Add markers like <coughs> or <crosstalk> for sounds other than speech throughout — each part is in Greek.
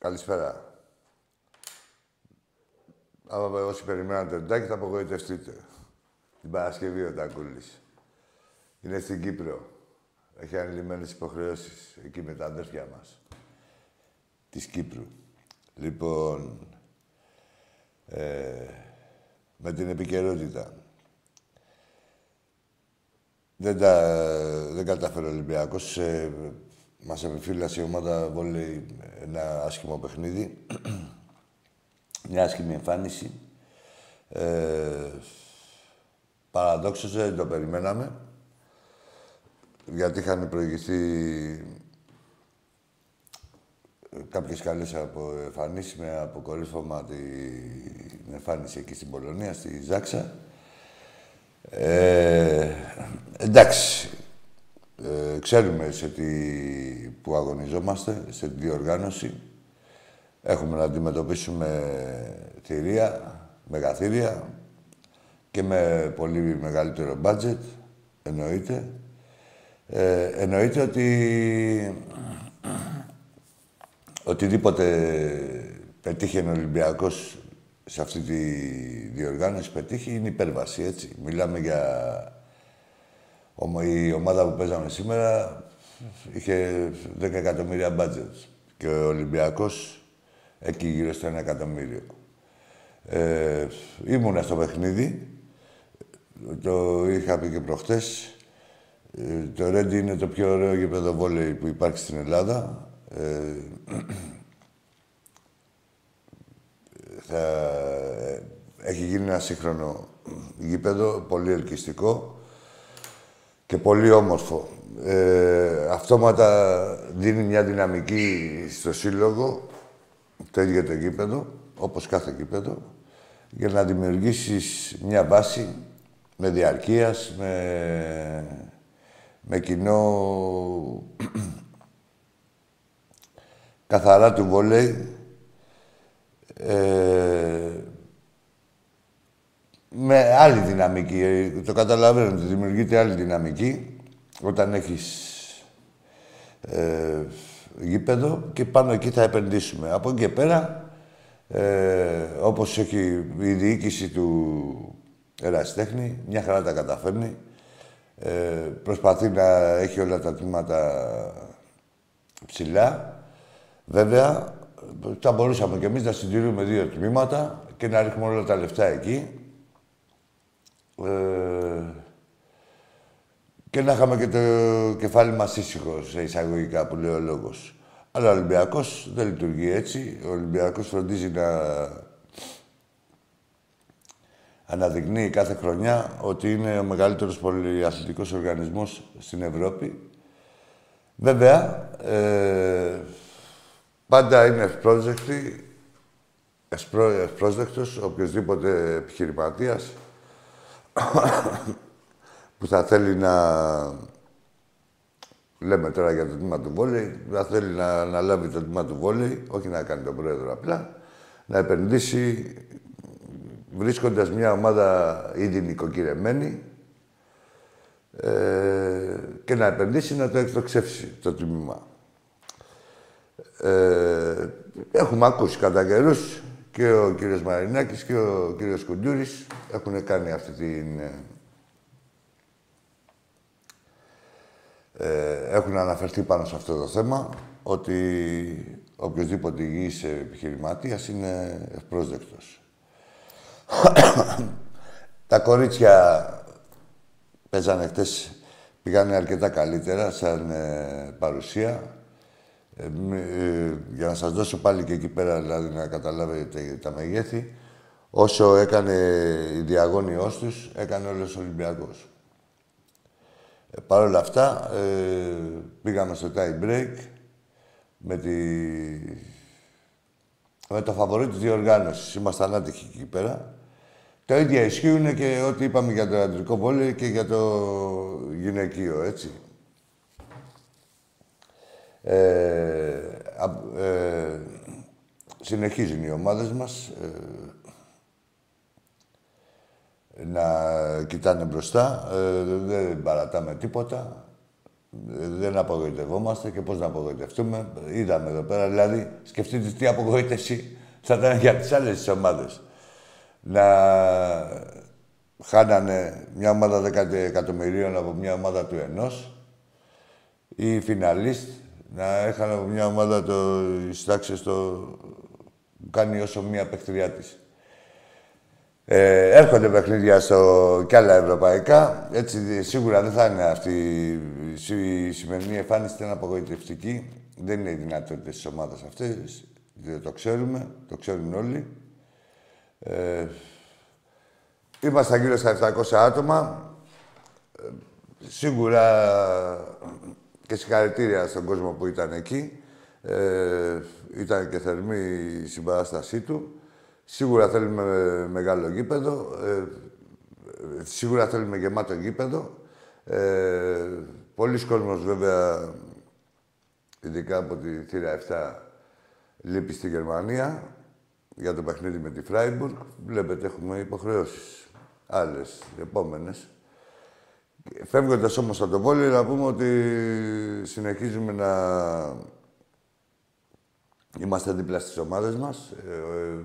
Καλησπέρα. Άμα όσοι περιμένατε τον Τάκη, θα απογοητευτείτε. Την Παρασκευή ο Τακούλης. Είναι στην Κύπρο. Έχει ανηλυμένες υποχρεώσεις εκεί με τα αδέρφια μας. Της Κύπρου. Λοιπόν, ε, με την επικαιρότητα. Δεν, τα, δεν κατάφερε ο Ολυμπιακός. Ε, μας επιφύλασε η ομάδα βόλεϊ ένα άσχημο παιχνίδι. Μια άσχημη εμφάνιση. Ε, παραδόξως δεν το περιμέναμε. Γιατί είχαν προηγηθεί κάποιες καλές από εμφανίσεις με αποκορύφωμα την εμφάνιση εκεί στην Πολωνία, στη Ζάξα. Ε, εντάξει, ε, ξέρουμε σε τι που αγωνιζόμαστε, σε τι διοργάνωση. Έχουμε να αντιμετωπίσουμε θηρία, μεγαθύρια και με πολύ μεγαλύτερο μπάτζετ, εννοείται. Ε, εννοείται ότι οτιδήποτε πετύχει ο Ολυμπιακός σε αυτή τη διοργάνωση πετύχει είναι υπέρβαση, έτσι. Μιλάμε για η ομάδα που παίζαμε σήμερα είχε 10 εκατομμύρια μπάτζετ και ο Ολυμπιακός εκεί γύρω στο 1 εκατομμύριο. Ε, ήμουνα στο παιχνίδι, το είχα πει και προχτές. Ε, το Ρέντι είναι το πιο ωραίο γήπεδο βόλεϊ που υπάρχει στην Ελλάδα. Ε, θα, έχει γίνει ένα σύγχρονο γήπεδο, πολύ ελκυστικό και πολύ όμορφο. Ε, αυτόματα δίνει μια δυναμική στο σύλλογο, το ίδιο το γήπεδο, όπως κάθε γήπεδο, για να δημιουργήσεις μια βάση με διαρκείας, με, με κοινό καθαρά του βολέι, ε, με άλλη δυναμική. Το καταλαβαίνω ότι δημιουργείται άλλη δυναμική όταν έχεις ε, γήπεδο και πάνω εκεί θα επενδύσουμε. Από εκεί και πέρα, ε, όπως έχει η διοίκηση του Ερασιτέχνη, μια χαρά τα καταφέρνει. Ε, προσπαθεί να έχει όλα τα τμήματα ψηλά. Βέβαια, θα μπορούσαμε κι εμείς να συντηρούμε δύο τμήματα και να ρίχνουμε όλα τα λεφτά εκεί ε, και να είχαμε και το κεφάλι μας ήσυχος σε εισαγωγικά που λέει ο λόγος. Αλλά ο Ολυμπιακός δεν λειτουργεί έτσι. Ο Ολυμπιακός φροντίζει να αναδεικνύει κάθε χρονιά ότι είναι ο μεγαλύτερος πολυαθλητικός οργανισμός στην Ευρώπη. Βέβαια, ε, πάντα είναι ευπρόσδεκτη, ευπρόσδεκτος οποιοδήποτε επιχειρηματίας που θα θέλει να... Λέμε τώρα για το τμήμα του βόλεϊ, θα θέλει να αναλάβει το τμήμα του βόλεϊ, όχι να κάνει τον πρόεδρο απλά, να επενδύσει βρίσκοντας μια ομάδα ήδη νοικοκυρεμένη ε, και να επενδύσει να το εκτοξεύσει το τμήμα. Ε, έχουμε ακούσει κατά καιρούς και ο κύριος Μαρινάκης και ο κύριος Κουντούρης έχουν κάνει αυτή την... Ε, έχουν αναφερθεί πάνω σε αυτό το θέμα ότι οποιοδήποτε υγιής επιχειρηματίας είναι ευπρόσδεκτος. Τα κορίτσια παίζανε χτες, πήγανε αρκετά καλύτερα σαν ε, παρουσία. Ε, ε, για να σας δώσω πάλι και εκεί πέρα, δηλαδή να καταλάβετε τα μεγέθη, όσο έκανε η διαγώνιός τους, έκανε όλος ο Ολυμπιακός. Ε, Παρ' όλα αυτά, ε, πήγαμε στο tie break με, τη... με το φαβορή της διοργάνωσης. Ήμασταν άτυχοι εκεί πέρα. Τα ίδια ισχύουν και ό,τι είπαμε για το αντρικό βόλιο και για το γυναικείο, έτσι. Ε, ε, συνεχίζουν οι ομάδες μας ε, να κοιτάνε μπροστά. Ε, δεν παρατάμε τίποτα. Δεν απογοητευόμαστε και πώς να απογοητευτούμε. Είδαμε εδώ πέρα, δηλαδή, σκεφτείτε τι απογοήτευση θα ήταν για τις άλλες ομάδες να χάνανε μια ομάδα 10 εκατομμυρίων από μια ομάδα του ενός ή φιναλίστ να έχανε από μια ομάδα το στάξει στο κάνει όσο μια παιχτριά της. Ε, έρχονται παιχνίδια στο κι άλλα ευρωπαϊκά. Έτσι, σίγουρα δεν θα είναι αυτή η σημερινή εμφάνιση, ήταν απογοητευτική. Δεν είναι οι δυνατότητες της ομάδας αυτέ. Δεν το ξέρουμε, το ξέρουν όλοι. Ε, είμαστε γύρω στα 700 άτομα. Ε, σίγουρα και συγχαρητήρια στον κόσμο που ήταν εκεί. Ε, ήταν και θερμή η συμπαράστασή του. Σίγουρα θέλουμε μεγάλο γήπεδο. Ε, σίγουρα θέλουμε γεμάτο γήπεδο. Ε, πολλοί κόσμος βέβαια, ειδικά από τη θύρα 7, λείπει στη Γερμανία για το παιχνίδι με τη Φράιμπουργκ. Βλέπετε, έχουμε υποχρεώσεις άλλες, επόμενες. Φεύγοντας όμως από το πόλι, να πούμε ότι συνεχίζουμε να είμαστε δίπλα στις ομάδες μας. Ε,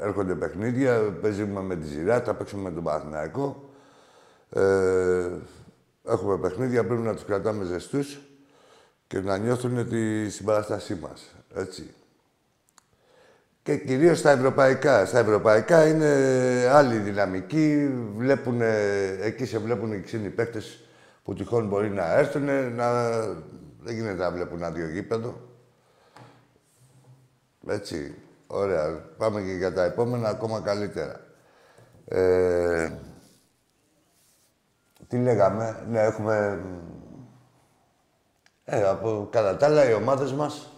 έρχονται παιχνίδια, παίζουμε με τη Ζηρά, τα παίξουμε με τον Παναθηναϊκό. Ε, έχουμε παιχνίδια, πρέπει να τους κρατάμε ζεστούς και να νιώθουν τη συμπαράστασή μας. Έτσι και κυρίως στα ευρωπαϊκά. Στα ευρωπαϊκά είναι άλλη δυναμική. Βλέπουν, εκεί σε βλέπουν οι ξύνοι παίκτες που τυχόν μπορεί να έρθουν. Να... Δεν γίνεται να βλέπουν ένα δύο γήπεδο. Έτσι. Ωραία. Πάμε και για τα επόμενα ακόμα καλύτερα. Ε... Τι λέγαμε; Ναι, έχουμε... Ε, από κατά τα άλλα, οι ομάδες μας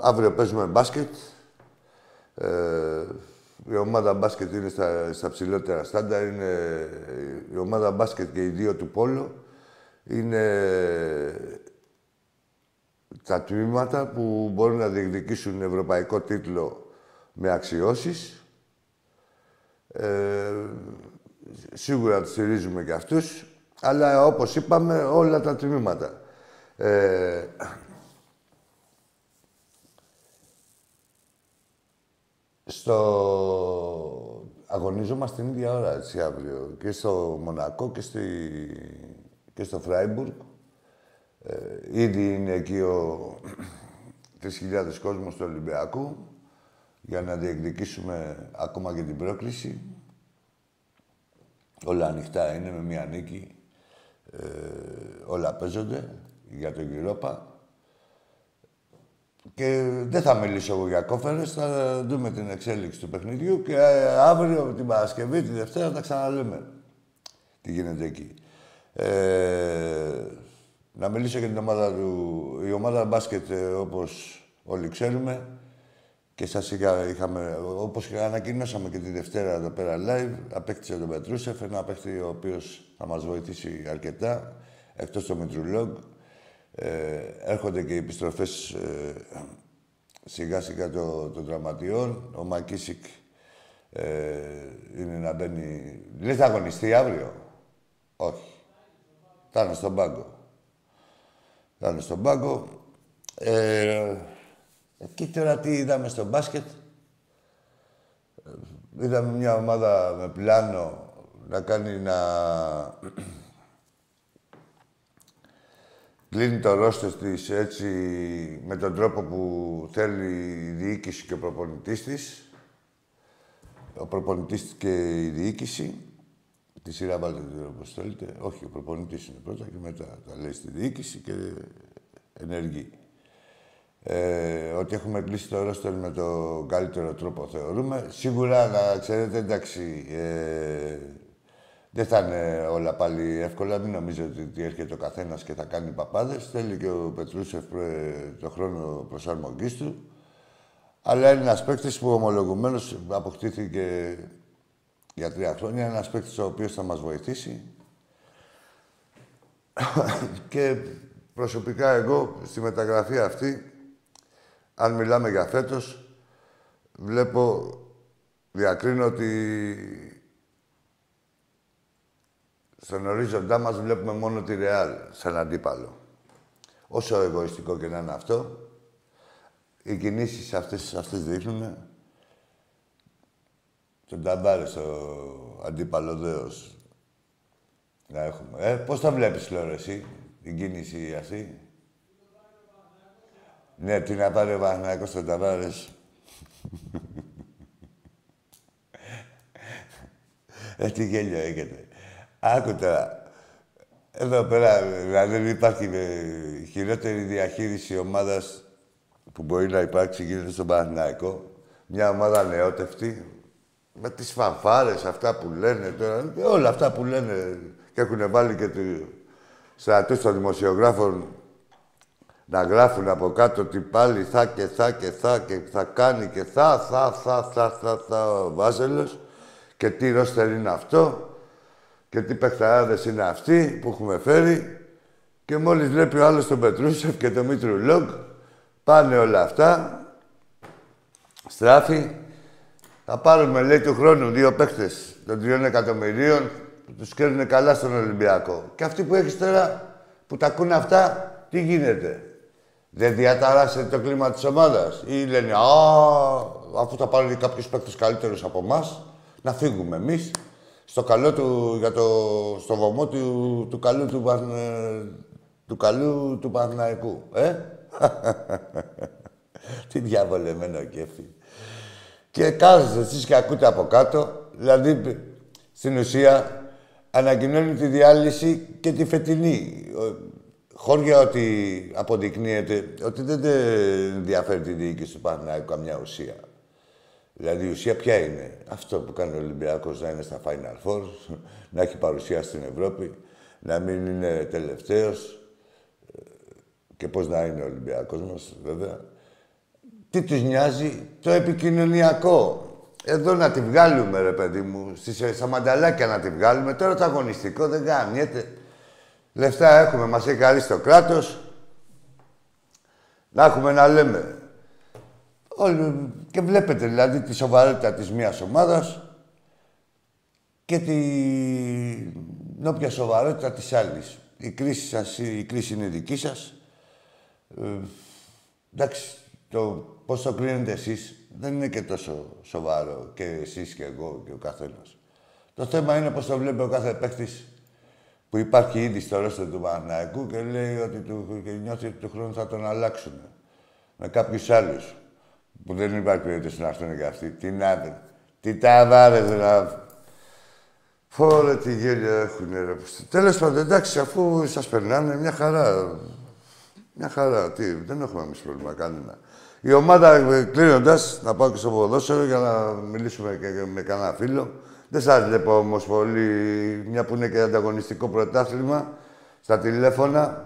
αύριο παίζουμε μπάσκετ. Ε, η ομάδα μπάσκετ είναι στα, στα ψηλότερα στάντα. Είναι, η ομάδα μπάσκετ και οι δύο του Πόλο είναι τα τμήματα που μπορούν να διεκδικήσουν ευρωπαϊκό τίτλο με αξιώσεις. Ε, σίγουρα τους στηρίζουμε και αυτούς, αλλά όπως είπαμε όλα τα τμήματα. Ε, στο... Αγωνίζομαστε την ίδια ώρα, έτσι, αύριο. Και στο Μονακό και, στη... και στο Φράιμπουργκ. Ε, ήδη είναι εκεί ο 3.000 κόσμος του Ολυμπιακού για να διεκδικήσουμε ακόμα και την πρόκληση. Όλα ανοιχτά είναι με μία νίκη. Ε, όλα παίζονται για τον Europa. Και δεν θα μιλήσω εγώ για κόφερες, θα δούμε την εξέλιξη του παιχνιδιού και ε, αύριο, την Παρασκευή, τη Δευτέρα, θα τα ξαναλέμε τι γίνεται εκεί. Ε, να μιλήσω για την ομάδα του. Η ομάδα μπάσκετ, ε, όπως όλοι ξέρουμε. Και σας είχα, είχαμε, όπως ανακοινώσαμε και τη Δευτέρα εδώ πέρα live, απέκτησε τον Πετρούσεφ, ένα παίχτη ο οποίος θα μας βοηθήσει αρκετά, εκτός το Μητρουλόγκ. Ε, έρχονται και οι επιστροφές ε, σιγά σιγά των το δραματιών. Ο Μακίσικ ε, είναι να μπαίνει... Δεν θα αγωνιστεί αύριο; Όχι. Θα είναι στον πάγκο. Θα είναι στον πάγκο. Ε, εκεί τώρα τι είδαμε στο μπάσκετ; Ε, είδαμε μια ομάδα με πλάνο να κάνει να... Κλείνει το ρόστο της έτσι με τον τρόπο που θέλει η διοίκηση και ο προπονητής της. Ο προπονητής και η διοίκηση. Τη σειρά βάλτε όπως θέλετε. Όχι, ο προπονητής είναι πρώτα και μετά τα λέει στη διοίκηση και ενεργεί. Ε, ότι έχουμε κλείσει το ρόστο με τον καλύτερο τρόπο θεωρούμε. Σίγουρα, να ξέρετε, εντάξει, ε, δεν θα είναι όλα πάλι εύκολα. Μην νομίζετε ότι έρχεται ο καθένας και θα κάνει παπάδες. Θέλει και ο Πετρούσεφ το χρόνο προσαρμογής του. Αλλά είναι ένας παίκτης που ομολογουμένως αποκτήθηκε για τρία χρόνια. Είναι ένας παίκτης ο οποίος θα μας βοηθήσει. <laughs> και προσωπικά εγώ στη μεταγραφή αυτή, αν μιλάμε για φέτος, βλέπω, διακρίνω ότι στον ορίζοντά μας βλέπουμε μόνο τη Ρεάλ σαν αντίπαλο. Όσο εγωιστικό και να είναι αυτό, οι κινήσεις αυτές, αυτές δείχνουν τον Ταμπάρε στο αντίπαλο δέος να έχουμε. Ε, πώς τα βλέπεις, λέω, εσύ, την κίνηση αυτή; Ναι, τι να πάρει ο Παναθηναϊκός στον Ταμπάρες. <laughs> ε, τι γέλιο έχετε. Άκου τώρα. Εδώ πέρα, δηλαδή δεν υπάρχει ε, χειρότερη διαχείριση ομάδας που μπορεί να υπάρξει γίνεται στον Παναθηναϊκό. Μια ομάδα νεότευτη, με τις φανφάρες αυτά που λένε τώρα, όλα αυτά που λένε και έχουν βάλει και του στρατούς των δημοσιογράφων να γράφουν από κάτω ότι πάλι θα και θα και θα και θα κάνει και θα, θα, θα, θα, θα, θα, ο Βάζελος και τι ρόστερ είναι αυτό και τι παιχταράδες είναι αυτοί που έχουμε φέρει και μόλις βλέπει ο άλλος τον Πετρούσεφ και τον Μήτρου Λόγκ πάνε όλα αυτά στράφει θα πάρουμε, λέει, του χρόνου δύο παίχτες των τριών εκατομμυρίων που τους κέρδουν καλά στον Ολυμπιακό. Και αυτοί που έχεις τώρα, που τα ακούνε αυτά, τι γίνεται; Δεν διαταράσσεται το κλίμα της ομάδας; Ή λένε, α, αφού θα πάρουν κάποιους παίκτες καλύτερους από εμάς, να φύγουμε εμείς στο καλό του, για το, στο βωμό του, του καλού του, του καλού του Παναθηναϊκού. Ε; <laughs> Τι διαβολεμένο κέφι. Και κάθεστε εσείς και ακούτε από κάτω, δηλαδή στην ουσία ανακοινώνει τη διάλυση και τη φετινή. Χώρια ότι αποδεικνύεται ότι δεν ενδιαφέρει τη διοίκηση του Παναθηναϊκού καμιά ουσία. Δηλαδή η ουσία ποια είναι; Αυτό που κάνει ο Ολυμπιακός να είναι στα Final Four, να έχει παρουσία στην Ευρώπη, να μην είναι τελευταίος και πώς να είναι ο Ολυμπιακός μας βέβαια. Τι τους νοιάζει; Το επικοινωνιακό. Εδώ να τη βγάλουμε, ρε παιδί μου, στα μανταλάκια να τη βγάλουμε. Τώρα το αγωνιστικό δεν κάνετε. Λεφτά έχουμε, μας έχει καλεί το κράτος. Να έχουμε να λέμε. Όλοι, και βλέπετε δηλαδή τη σοβαρότητα της μίας ομάδας και την όποια σοβαρότητα της άλλης. Η κρίση, σας, η κρίση είναι δική σας. Ε, εντάξει, το πώς το κρίνετε εσείς δεν είναι και τόσο σοβαρό και εσείς και εγώ και ο καθένας. Το θέμα είναι πώς το βλέπει ο κάθε παίκτης που υπάρχει ήδη στο ρόστο του Παναθηναϊκού και λέει ότι του, και νιώθει ότι του χρόνου θα τον αλλάξουν με κάποιους άλλους που δεν υπάρχει περίπτωση να έρθουν και αυτοί. Τι να τι τα βάρες να... Φόρε τι γέλια έχουν ρε. Τέλος πάντων, εντάξει, αφού σας περνάνε, μια χαρά. Μια χαρά, τι, δεν έχουμε εμείς πρόβλημα κανένα. Η ομάδα ε, κλείνοντας, να πάω και στο ποδόσφαιρο για να μιλήσουμε και με κανένα φίλο. Δεν σας βλέπω όμως πολύ, μια που είναι και ανταγωνιστικό πρωτάθλημα, στα τηλέφωνα.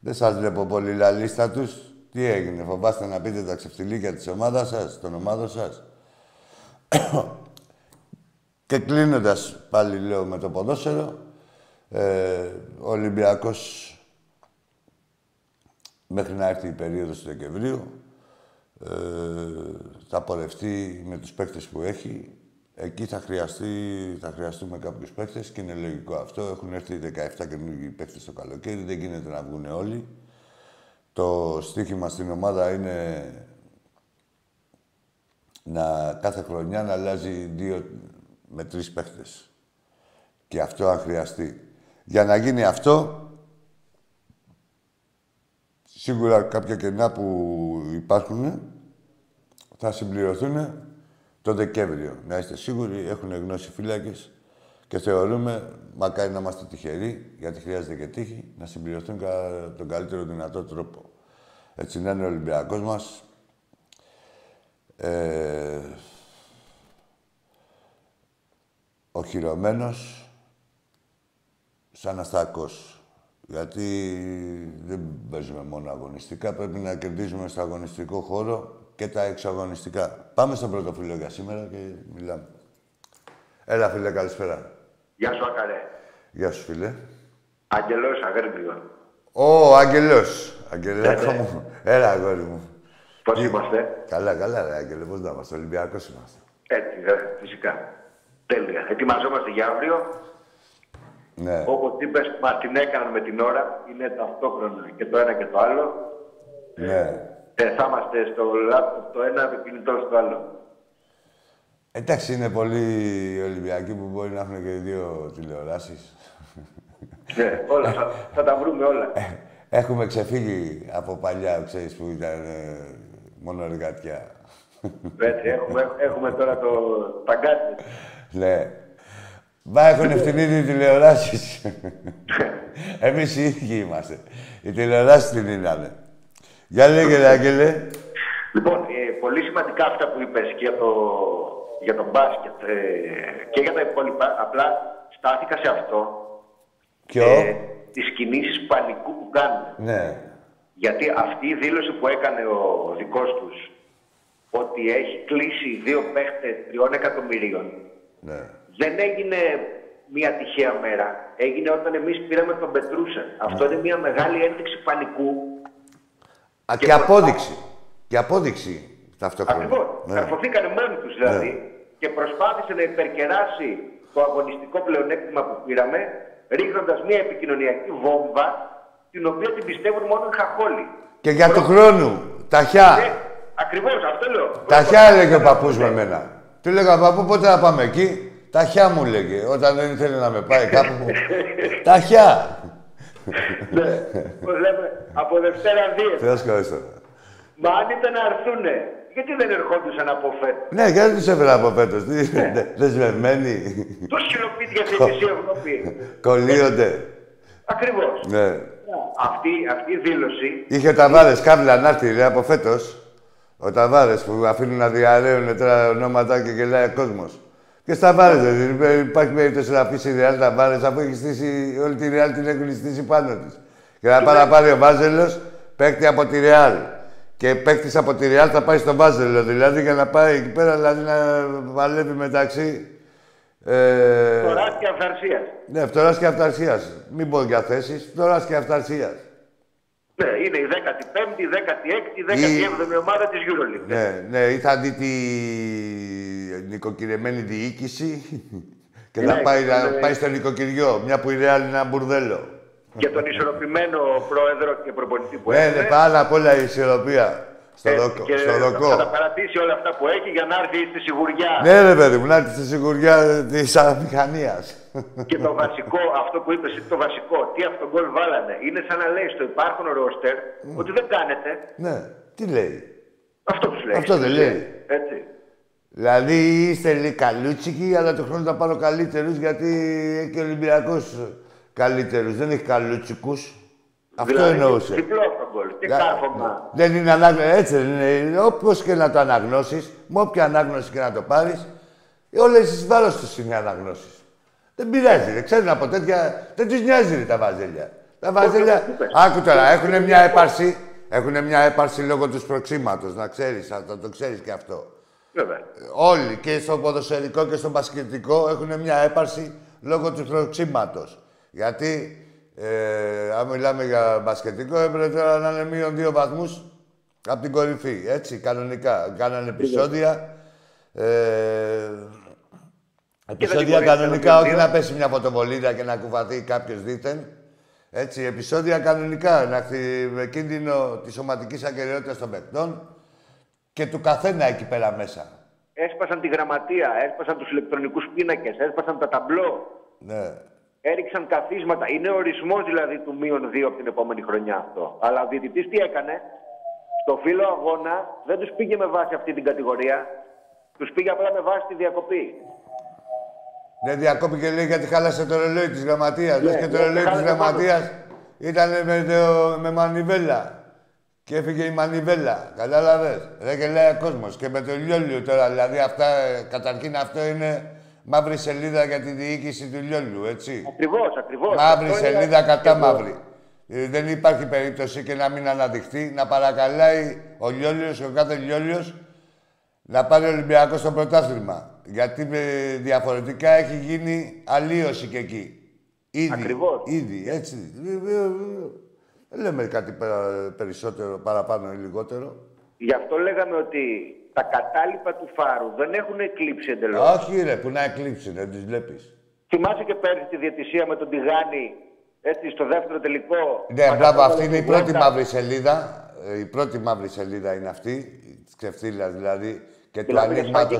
Δεν σας βλέπω πολύ λαλίστα τους. Τι έγινε, φοβάστε να πείτε τα ξεφτιλίκια της ομάδας σας, των ομάδων σας. <coughs> και κλείνοντας πάλι λέω με το ποδόσφαιρο, ε, ο Ολυμπιακός μέχρι να έρθει η περίοδος του Δεκεμβρίου ε, θα πορευτεί με τους παίκτες που έχει. Εκεί θα, χρειαστεί, θα χρειαστούμε κάποιους παίκτες και είναι λογικό αυτό. Έχουν έρθει 17 καινούργιοι παίκτες το καλοκαίρι, δεν γίνεται να βγουν όλοι. Το στίχημα στην ομάδα είναι να κάθε χρονιά να αλλάζει δύο με τρεις παίχτες. Και αυτό αν χρειαστεί. Για να γίνει αυτό, σίγουρα κάποια κενά που υπάρχουν θα συμπληρωθούν το Δεκέμβριο. Να είστε σίγουροι, έχουν γνώση φύλακες και θεωρούμε, μακάρι να είμαστε τυχεροί, γιατί χρειάζεται και τύχη, να συμπληρωθούν κατά τον καλύτερο δυνατό τρόπο. Έτσι να είναι ο Ολυμπιακός μας. Ε, οχυρωμένος σαν αστάκος. Γιατί δεν παίζουμε μόνο αγωνιστικά, πρέπει να κερδίζουμε στο αγωνιστικό χώρο και τα εξαγωνιστικά. Πάμε στον πρώτο φίλο για σήμερα και μιλάμε. Έλα, φίλε, καλησπέρα. Γεια σου, Ακαρέ. Γεια σου, φίλε. Αγγελός, αγέρμπηγο. Ω, Αγγελός. Αγγελάκο ναι, ναι. μου. Έλα, αγόρι μου. Πώς είμαστε; Καλά, καλά, ρε, Αγγελέ. Πώς να είμαστε. Ολυμπιακός είμαστε. Έτσι, φυσικά. Τέλεια. Ετοιμαζόμαστε για αύριο. Ναι. Όπως είπες, μα την έκαναν με την ώρα. Είναι ταυτόχρονα και το ένα και το άλλο. Ναι. Ε, θα είμαστε στο λάπτοπ το ένα, το κινητό στο άλλο. Εντάξει, είναι πολλοί Ολυμπιακοί που μπορεί να έχουν και δύο τηλεοράσεις. Ναι, όλα. θα, θα, τα βρούμε όλα. Ε, έχουμε ξεφύγει από παλιά, ξέρεις, που ήταν ε, μόνο εργατιά. Έτσι, έχουμε, έχουμε τώρα το παγκάτι. Ναι. Μπα έχουν ευθυνίδι οι τηλεοράσεις. Εμείς οι ίδιοι είμαστε. Οι τηλεοράσεις την είναι. Για λέγε, Άγγελε. Λοιπόν, ε, πολύ σημαντικά αυτά που είπες και για το, για το μπάσκετ ε, και για τα υπόλοιπα. Απλά στάθηκα σε αυτό. Ποιο; Ε, τις κινήσεις πανικού που κάνουν. Ναι. Γιατί αυτή η δήλωση που έκανε ο δικός τους ότι έχει κλείσει δύο παίχτες τριών εκατομμυρίων ναι. δεν έγινε μια τυχαία μέρα. Έγινε όταν εμείς πήραμε τον Πετρούσεν. Αυτό είναι μια μεγάλη ένδειξη πανικού Α, και, και απόδειξη. Και απόδειξη ταυτόχρονα. Ακριβώς. Ναι. Καρφωθήκανε μόνοι τους δηλαδή ναι. και προσπάθησε να υπερκεράσει το αγωνιστικό πλεονέκτημα που πήραμε, ρίχνοντας μια επικοινωνιακή βόμβα, την οποία την πιστεύουν μόνο οι χαχόλοι. Και για του χρόνου. Ταχιά. Ναι, Ακριβώς, αυτό λέω. Ταχιά έλεγε ο παππούς με εμένα. Του λέγα παππού, πότε θα πάμε εκεί; Ταχιά μου λέγε, όταν δεν ήθελε να με πάει κάπου. <laughs> Ταχιά ναι, πώς λέμε, από Δευτέρα δύο. Θεός ευχαριστώ. Μα αν ήταν να έρθουνε, γιατί δεν ερχόντουσαν από φέτος; Ναι, γιατί τους έφερα από φέτος. Ναι. Δεσμευμένοι. Του χειροπίδια στη Μισή Ευρώπη. Κολλείονται. Ακριβώς. Ναι. Αυτή, αυτή η δήλωση. Είχε τα βάρες κάβλα να έρθει από φέτος. Ο Ταβάρες που αφήνουν να διαρρέουν τώρα ονόματα και γελάει ο κόσμος. Και στα βάρες δεν υπάρχει περίπτωση να αφήσει η Ρεάλ τα βάρες αφού έχει στήσει όλη τη Ρεάλ την έχουν στήσει πάνω της. Και να πάει να πάρει ο Βάζελος παίκτη από τη Ρεάλ. Και παίκτης από τη Ρεάλ θα πάει στο Βάζελο. Δηλαδή για να πάει εκεί πέρα δηλαδή να βαλεύει μεταξύ. Ε... Φτωρά και αυθαρσία. Ναι, φτωρά και αυθαρσία. Μην πω για θέσεις. Φτωρά και αυθαρσία. Ναι, είναι η 15η, 16η, 17η ομάδα της Euroleague. Ναι, ναι, ή θα δει τη νοικοκυρεμένη διοίκηση <laughs> και να ναι, πάει, να πάει στο νοικοκυριό, μια που η Ρεάλ είναι ένα μπουρδέλο. Και τον ισορροπημένο πρόεδρο και προπονητή που έχει. Ναι, ναι, πάνω απ' όλα η ισορροπία. Στο, ε, δοκ, και στο δοκό. Θα τα παρατήσει όλα αυτά που έχει για να έρθει στη σιγουριά. Ναι, ρε παιδί μου, να έρθει στη σιγουριά της αμηχανίας. Και το βασικό, αυτό που είπες το βασικό, τι αυτό γκολ βάλανε, είναι σαν να λέει στο υπάρχον ρόστερ mm. ότι δεν κάνετε. Ναι, τι λέει. Αυτό τους λέει. Αυτό δεν λέει. Έτσι. Δηλαδή είστε λίγο καλούτσικοι, αλλά το χρόνο θα πάρω καλύτερου γιατί έχει και ο Ολυμπιακός καλύτερους. Δεν έχει καλούτσικους. Αυτό δηλαδή, εννοούσε. Διπλό γκολ και κάρφωμα. Δεν είναι ανάγνωση. Έτσι δεν είναι. Όπω και να το αναγνώσεις, με όποια ανάγνωση και να το πάρεις, όλες οι βάρος τους είναι αναγνώσεις. Δεν πειράζει, δεν ξέρουν από τέτοια. Δεν τους νοιάζει τα βαζέλια. Τα βαζέλια. Άκου τώρα, έχουν μια έπαρση. Έχουν μια έπαρση λόγω του προξήματο, να ξέρεις, θα το ξέρεις και αυτό. Βέβαια. Όλοι και στο ποδοσφαιρικό και στο μπασκετικό έχουν μια έπαρση λόγω του προξήματο. Γιατί, ε, αν μιλάμε για μπασκετικό, έπρεπε τώρα να είναι μείον δύο βαθμούς από την κορυφή. Έτσι, κανονικά. Κάνανε επεισόδια. Ε, επεισόδια κανονικά, όχι να πέσει μια φωτοβολίδα και να κουβαθεί κάποιος δίθεν. Έτσι, επεισόδια κανονικά, να με κίνδυνο της σωματικής ακαιρεότητας των παιχτών και του καθένα εκεί πέρα μέσα. Έσπασαν τη γραμματεία, έσπασαν τους ηλεκτρονικούς πίνακες, έσπασαν τα ταμπλό. Ναι. Έριξαν καθίσματα. Είναι ορισμός δηλαδή του μείον δύο από την επόμενη χρονιά αυτό. Αλλά ο διαιτητής τι έκανε, στο φύλλο αγώνα δεν τους πήγε με βάση αυτή την κατηγορία. Τους πήγε απλά με βάση τη διακοπή. Ναι, διακόπηκε λέει γιατί χάλασε το ρολόι της γραμματείας. Ναι, και το ρολόι της γραμματείας ήταν με, με μανιβέλα. Και έφυγε η μανιβέλα. Κατάλαβες; Δεν και λέει ο κόσμος. Και με το λιόλιο τώρα. Δηλαδή, αυτά, καταρχήν αυτό είναι μαύρη σελίδα για τη διοίκηση του λιόλιου, έτσι. Ακριβώς, ακριβώς. Μαύρη σελίδα κατά μαύρη. Ε, δεν υπάρχει περίπτωση και να μην αναδειχθεί, να παρακαλάει ο Λιόλιος, ο κάθε Λιόλιος, να πάρει ο Ολυμπιακός στο πρωτάθλημα. Γιατί διαφορετικά έχει γίνει αλλίωση και εκεί. Ήδη, Ακριβώς. Ήδη, έτσι. Δεν λέμε κάτι περισσότερο, παραπάνω ή λιγότερο. Γι' αυτό λέγαμε ότι τα κατάλοιπα του φάρου δεν έχουν εκλείψει εντελώς. Όχι, ρε, που να εκλείψει, δεν τις βλέπεις. Θυμάσαι και πέρυσι τη διαιτησία με τον Τιγάνη έτσι στο δεύτερο τελικό; Ναι, μπράβο, αυτή είναι η πρώτη μαύρη σελίδα. Ε, η πρώτη μαύρη σελίδα είναι αυτή, της ξεφτύλας δηλαδή. Και του ανοίγματο.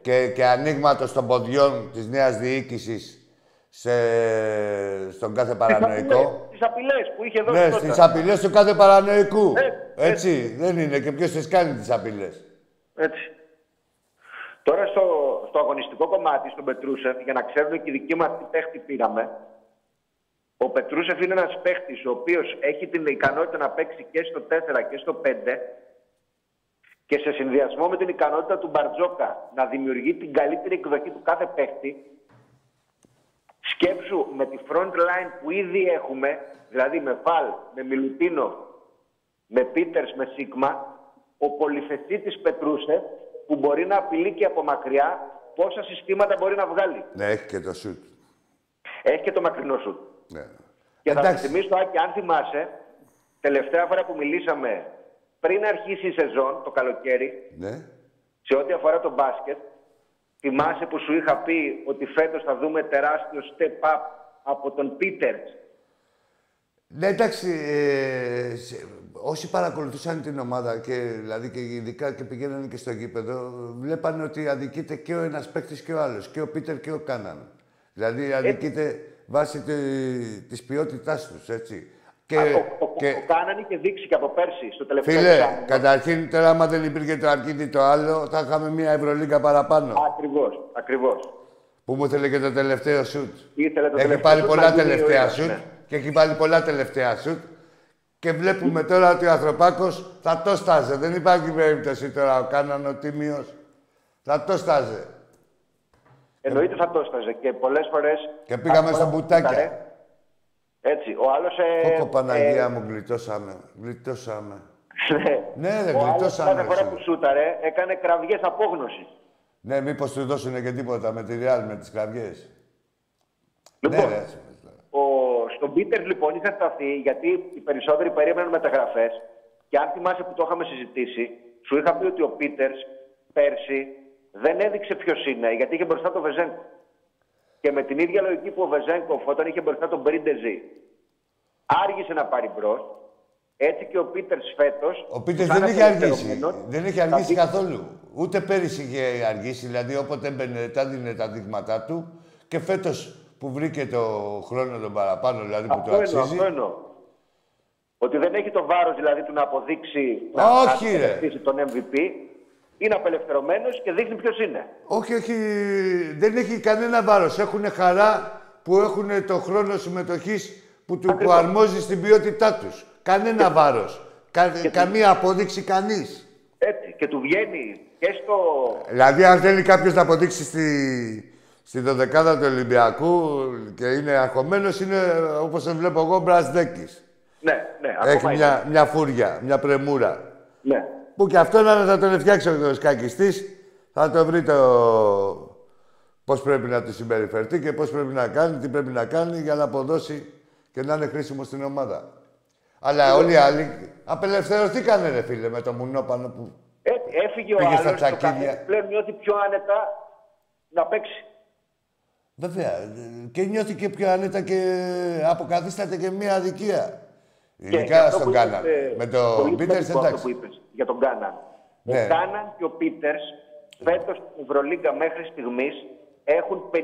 Και, και ανοίγματος των ποδιών της νέας διοίκησης σε... στον κάθε παρανοϊκό. Τις απειλές που είχε δώσει. Ναι, στις απειλές του κάθε παρανοϊκού. Ε, έτσι. έτσι. δεν είναι. Και ποιος τις κάνει τις απειλές; Έτσι. Τώρα στο, στο αγωνιστικό κομμάτι, στον Πετρούσεφ, για να ξέρουν και οι δικοί μας τι παίχτη πήραμε, ο Πετρούσεφ είναι ένας παίχτης ο οποίος έχει την ικανότητα να παίξει και στο 4 και στο 5 και σε συνδυασμό με την ικανότητα του Μπαρτζόκα να δημιουργεί την καλύτερη εκδοχή του κάθε παίχτη, σκέψου με τη front line που ήδη έχουμε, δηλαδή με Βαλ, με Μιλουτίνο, με Πίτερς, με Σίγμα, ο πολυθετήτης Πετρούσεφ που μπορεί να απειλεί και από μακριά πόσα συστήματα μπορεί να βγάλει. Ναι, έχει και το σουτ. Έχει και το μακρινό σουτ. Ναι. Και θα σου θυμίσω, Άκη, αν θυμάσαι, τελευταία φορά που μιλήσαμε πριν αρχίσει η σεζόν, το καλοκαίρι, ναι. σε ό,τι αφορά το μπάσκετ, θυμάσαι που σου είχα πει ότι φέτος θα δούμε τεράστιο step up από τον Πίτερτς. Ναι, εντάξει, ε, σε, όσοι παρακολουθούσαν την ομάδα και δηλαδή και ειδικά και πηγαίνανε και στο γήπεδο, βλέπανε ότι αδικείται και ο ένας παίκτης και ο άλλος, και ο Πίτερ και ο Κάναν. Δηλαδή αδικείται βάσει τη, της ποιότητάς τους, έτσι. Και, το, και... το κάνανε και δείξει και από πέρσι, στο τελευταίο Φίλε, εξάμεινο. καταρχήν τώρα άμα δεν υπήρχε το αρκίδι το άλλο, θα είχαμε μια Ευρωλίγκα παραπάνω. Ακριβώς, ακριβώς. Που μου ήθελε και το τελευταίο σουτ; Ήθελε το έχει τελευταίο πάρει πολλά τελευταία σουτ ναι. Και έχει πάρει πολλά τελευταία σουτ. Και βλέπουμε τώρα ότι ο Ανθρωπάκος θα το στάζε. Δεν υπάρχει περίπτωση τώρα ο Κάναν ο Τίμιος. Θα το στάζε. Εννοείται θα το έσταζε και πολλές φορές. Και πήγαμε στα μπουτάκια. Έτσι. Ο άλλος. Ε, Ω, Παναγία ε, μου, γλιτώσαμε. Γλιτώσαμε. ναι, δεν γλιτώσαμε. Κάθε φορά που σούταρε έκανε κραυγές απόγνωσης. Ναι, μήπως του δώσουν και τίποτα με τη Real με τις κραυγές. Λοιπόν, ναι, ο, στον Πίτερ λοιπόν είχα σταθεί γιατί οι περισσότεροι περίμεναν μεταγραφές. Και αν θυμάσαι που το είχαμε συζητήσει, σου είχα πει ότι ο Πίτερς πέρσι δεν έδειξε ποιος είναι, γιατί είχε μπροστά τον Βεζέγκο. Και με την ίδια λογική που ο Βεζέγκοφ όταν είχε μπροστά τον Μπρίντεζι, άργησε να πάρει μπρος. Έτσι και ο Πίτερς φέτος. Ο Πίτερς δεν είχε αργήσει. Δεν είχε αργήσει καθόλου. Ούτε πέρυσι είχε αργήσει. Δηλαδή, όποτε έμπαινε, τα δίνει τα δείγματά του. Και φέτος που βρήκε το χρόνο τον παραπάνω, δηλαδή που το αξίζει. Αυτό εννοώ. Ότι δεν έχει το βάρος δηλαδή του να αποδείξει Όχι, να τον MVP είναι απελευθερωμένος και δείχνει ποιος είναι. Όχι, όχι. Δεν έχει κανένα βάρος. Έχουν χαρά που έχουν το χρόνο συμμετοχής που του που αρμόζει στην ποιότητά τους. Κανένα βάρος. Κα, καμία απόδειξη κανείς. Έτσι. Και του βγαίνει και στο. Δηλαδή, αν θέλει κάποιος να αποδείξει στη, στη δωδεκάδα του Ολυμπιακού και είναι αγχωμένος, είναι όπως τον βλέπω εγώ, Μπρασδέκης. Ναι, ναι. Ναι, Έχει ακόμα μια, μια φούρια, μια πρεμούρα. Ναι. Που και αυτό να θα τον φτιάξει ο σκακιστής, θα το βρει το πώς πρέπει να του συμπεριφερθεί και πώς πρέπει να κάνει, τι πρέπει να κάνει για να αποδώσει και να είναι χρήσιμο στην ομάδα. Αλλά όλοι οι άλλοι απελευθερωθήκανε, ρε φίλε, με το μουνόπανο που Ε, έφυγε ο Πήγε στα άλλος, το τσακίδια. καθένα πλέον νιώθει πιο άνετα να παίξει. Βέβαια. Και νιώθει και πιο άνετα και αποκαθίσταται και μια αδικία. Και Ειδικά αυτό στον που Κάναν. είπες, Με ε, το πολύ Πίτερ σημαντικό αυτό εντάξει. που είπες για τον Κάναν. Ναι. Ο Κάναν και ο Πίτερ φέτος στην Ευρωλίγκα μέχρι στιγμής έχουν 53%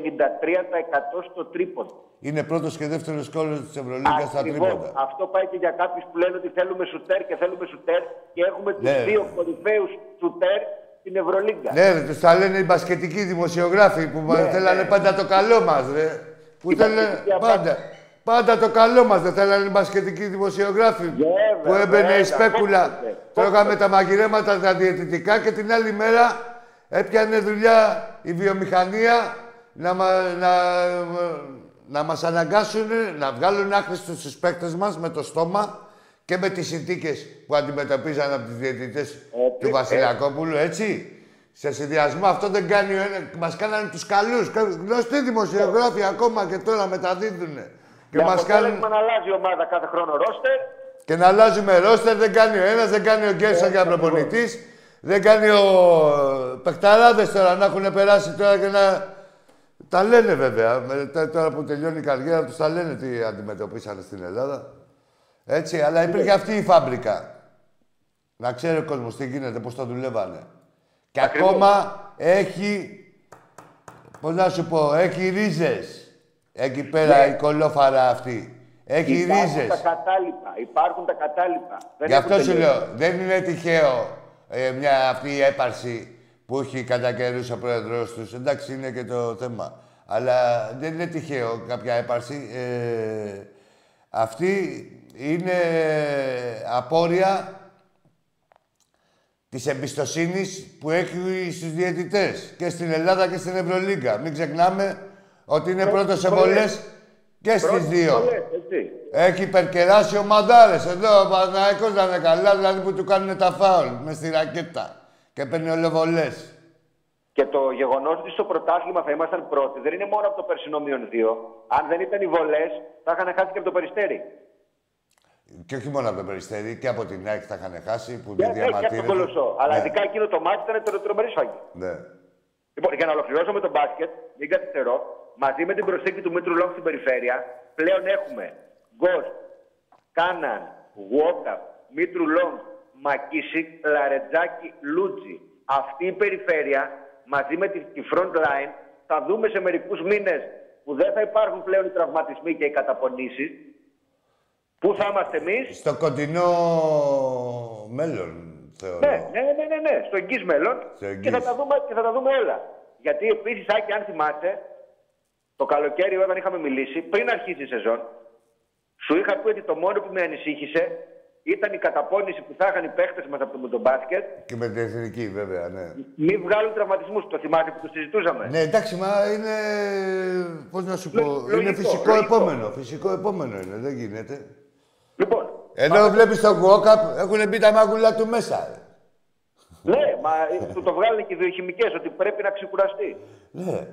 στο τρίποντο. Είναι πρώτος και δεύτερος κόλλος της Ευρωλίγκας στα Ακριβώς. τρίποτα. Αυτό πάει και για κάποιους που λένε ότι θέλουμε σουτέρ και θέλουμε σουτέρ και έχουμε τους Ναι. δύο κορυφαίους σουτέρ στην Ευρωλίγκα. Ναι, ρε, τους τα λένε οι μπασκετικοί δημοσιογράφοι που μα- Ναι, θέλανε ναι. πάντα το καλό μας, ρε. Που Η θέλανε μπασκετική πάντα. Πάντα το καλό μας δεν θέλανε οι μπασκετικοί δημοσιογράφοι. Βέβαια, που έμπαινε βέβαια, η σπέκουλα. πότε, Τρώγαμε τα μαγειρέματα τα διαιτητικά και την άλλη μέρα έπιανε δουλειά η βιομηχανία να, μα, να, να μας αναγκάσουν να βγάλουν άχρηστους στους παίκτες μας με το στόμα και με τις συνθήκες που αντιμετωπίζαν από τους διαιτητές του Βασιλακόπουλου, έτσι. Σε συνδυασμό αυτό δεν κάνει ο ένας. Μας κάνανε τους καλούς. Κα- Γνωστοί δημοσιογράφοι ακόμα και τώρα μεταδίδουν. Και Με μας κάνουν... αποτέλεσμα να αλλάζει η ομάδα κάθε χρόνο ρόστερ. Και να αλλάζουμε ρόστερ, δεν κάνει ο ένας, δεν κάνει ο Γκέρσα για προπονητής. Δεν κάνει ο Πεχταράδες τώρα να έχουν περάσει τώρα και να... Τα λένε βέβαια. Με- τε- Τώρα που τελειώνει η καριέρα τους τα λένε τι αντιμετωπίσανε στην Ελλάδα. Έτσι, αλλά υπήρχε αυτή η φάμπρικα. Να ξέρει ο κόσμος τι γίνεται, πώς το δουλεύανε. Και Ακριβώς. ακόμα έχει... Πώς να σου πω, έχει ρίζες. Εκεί πέρα Ναι. η κολόφαρα αυτή. Έχει Υπάρχουν ρίζες. τα κατάλοιπα. Υπάρχουν τα κατάλοιπα. Δεν Γι' αυτό έχουν σου τελειώσει. λέω, δεν είναι τυχαίο ε, μια αυτή η έπαρση που έχει κατά καιρούς ο πρόεδρος τους. Εντάξει, είναι και το θέμα. Αλλά δεν είναι τυχαίο κάποια έπαρση. Ε, αυτή είναι απόρρια της εμπιστοσύνης που έχει στους διαιτητές και στην Ελλάδα και στην Ευρωλίγκα. Μην ξεχνάμε ότι είναι πρώτος σε πολλές. βολές και στις Πρώτες δύο. βολές, έτσι. Έχει υπερκεράσει ομαδάρες. Εδώ ο Παναθηναϊκός να είναι καλά, δηλαδή που του κάνουν τα φάουλ με στη ρακέτα και παίρνει ολοβολές. Και το γεγονός ότι στο πρωτάθλημα θα ήμασταν πρώτοι δεν είναι μόνο από το περσινό μείον 2. Αν δεν ήταν οι βολές, θα είχαν χάσει και από το Περιστέρι. Και όχι μόνο από το Περιστέρι, και από την ΑΕΚ θα είχαν χάσει που τη Δεν έχει από τον διαμαρτύρεται. Κολοσσό. Αλλά Ναι. ειδικά εκείνο το μάτι ήταν το τρομερή σφαγή. Ναι. Λοιπόν, για να ολοκληρώσω με τον μπάσκετ, μην καθυστερώ, μαζί με την προσθήκη του Μήτρου Λόγκ στην περιφέρεια, πλέον έχουμε Γκος, Κάναν, Γουόκαπ, Μήτρου Λόγκ, Μακίσικ, Λαρετζάκη, Λούντζη. Αυτή η περιφέρεια, μαζί με τη, τη front line, θα δούμε σε μερικούς μήνες που δεν θα υπάρχουν πλέον οι τραυματισμοί και οι καταπονήσεις. Πού θα είμαστε εμείς, Στο κοντινό μέλλον, θεωρώ. Ναι, ναι, ναι, ναι, ναι, στο εγγύς μέλλον Στο εγγύς. και, θα τα δούμε, και θα τα δούμε όλα. Γιατί επίσης, Άκη, αν θυμάσαι, το καλοκαίρι όταν είχαμε μιλήσει, πριν αρχίσει η σεζόν, σου είχα πει ότι το μόνο που με ανησύχησε ήταν η καταπώνηση που θα είχαν οι παίχτες μας από το μπάσκετ, Και με την εθνική, βέβαια, ναι. μην βγάλουν τραυματισμούς. Το θυμάσαι που το συζητούσαμε. Ναι, εντάξει, μα είναι. Πώς να σου πω. Λογικό, είναι φυσικό λογικό. επόμενο. Φυσικό επόμενο είναι, δεν γίνεται. Λοιπόν, Εδώ βλέπεις τον Κουόκαπ, έχουν μπει τα μάγουλα του μέσα. ρε. ναι, μα του το βγάλανε και οι βιοχημικές ότι πρέπει να ξεκουραστεί. Ναι.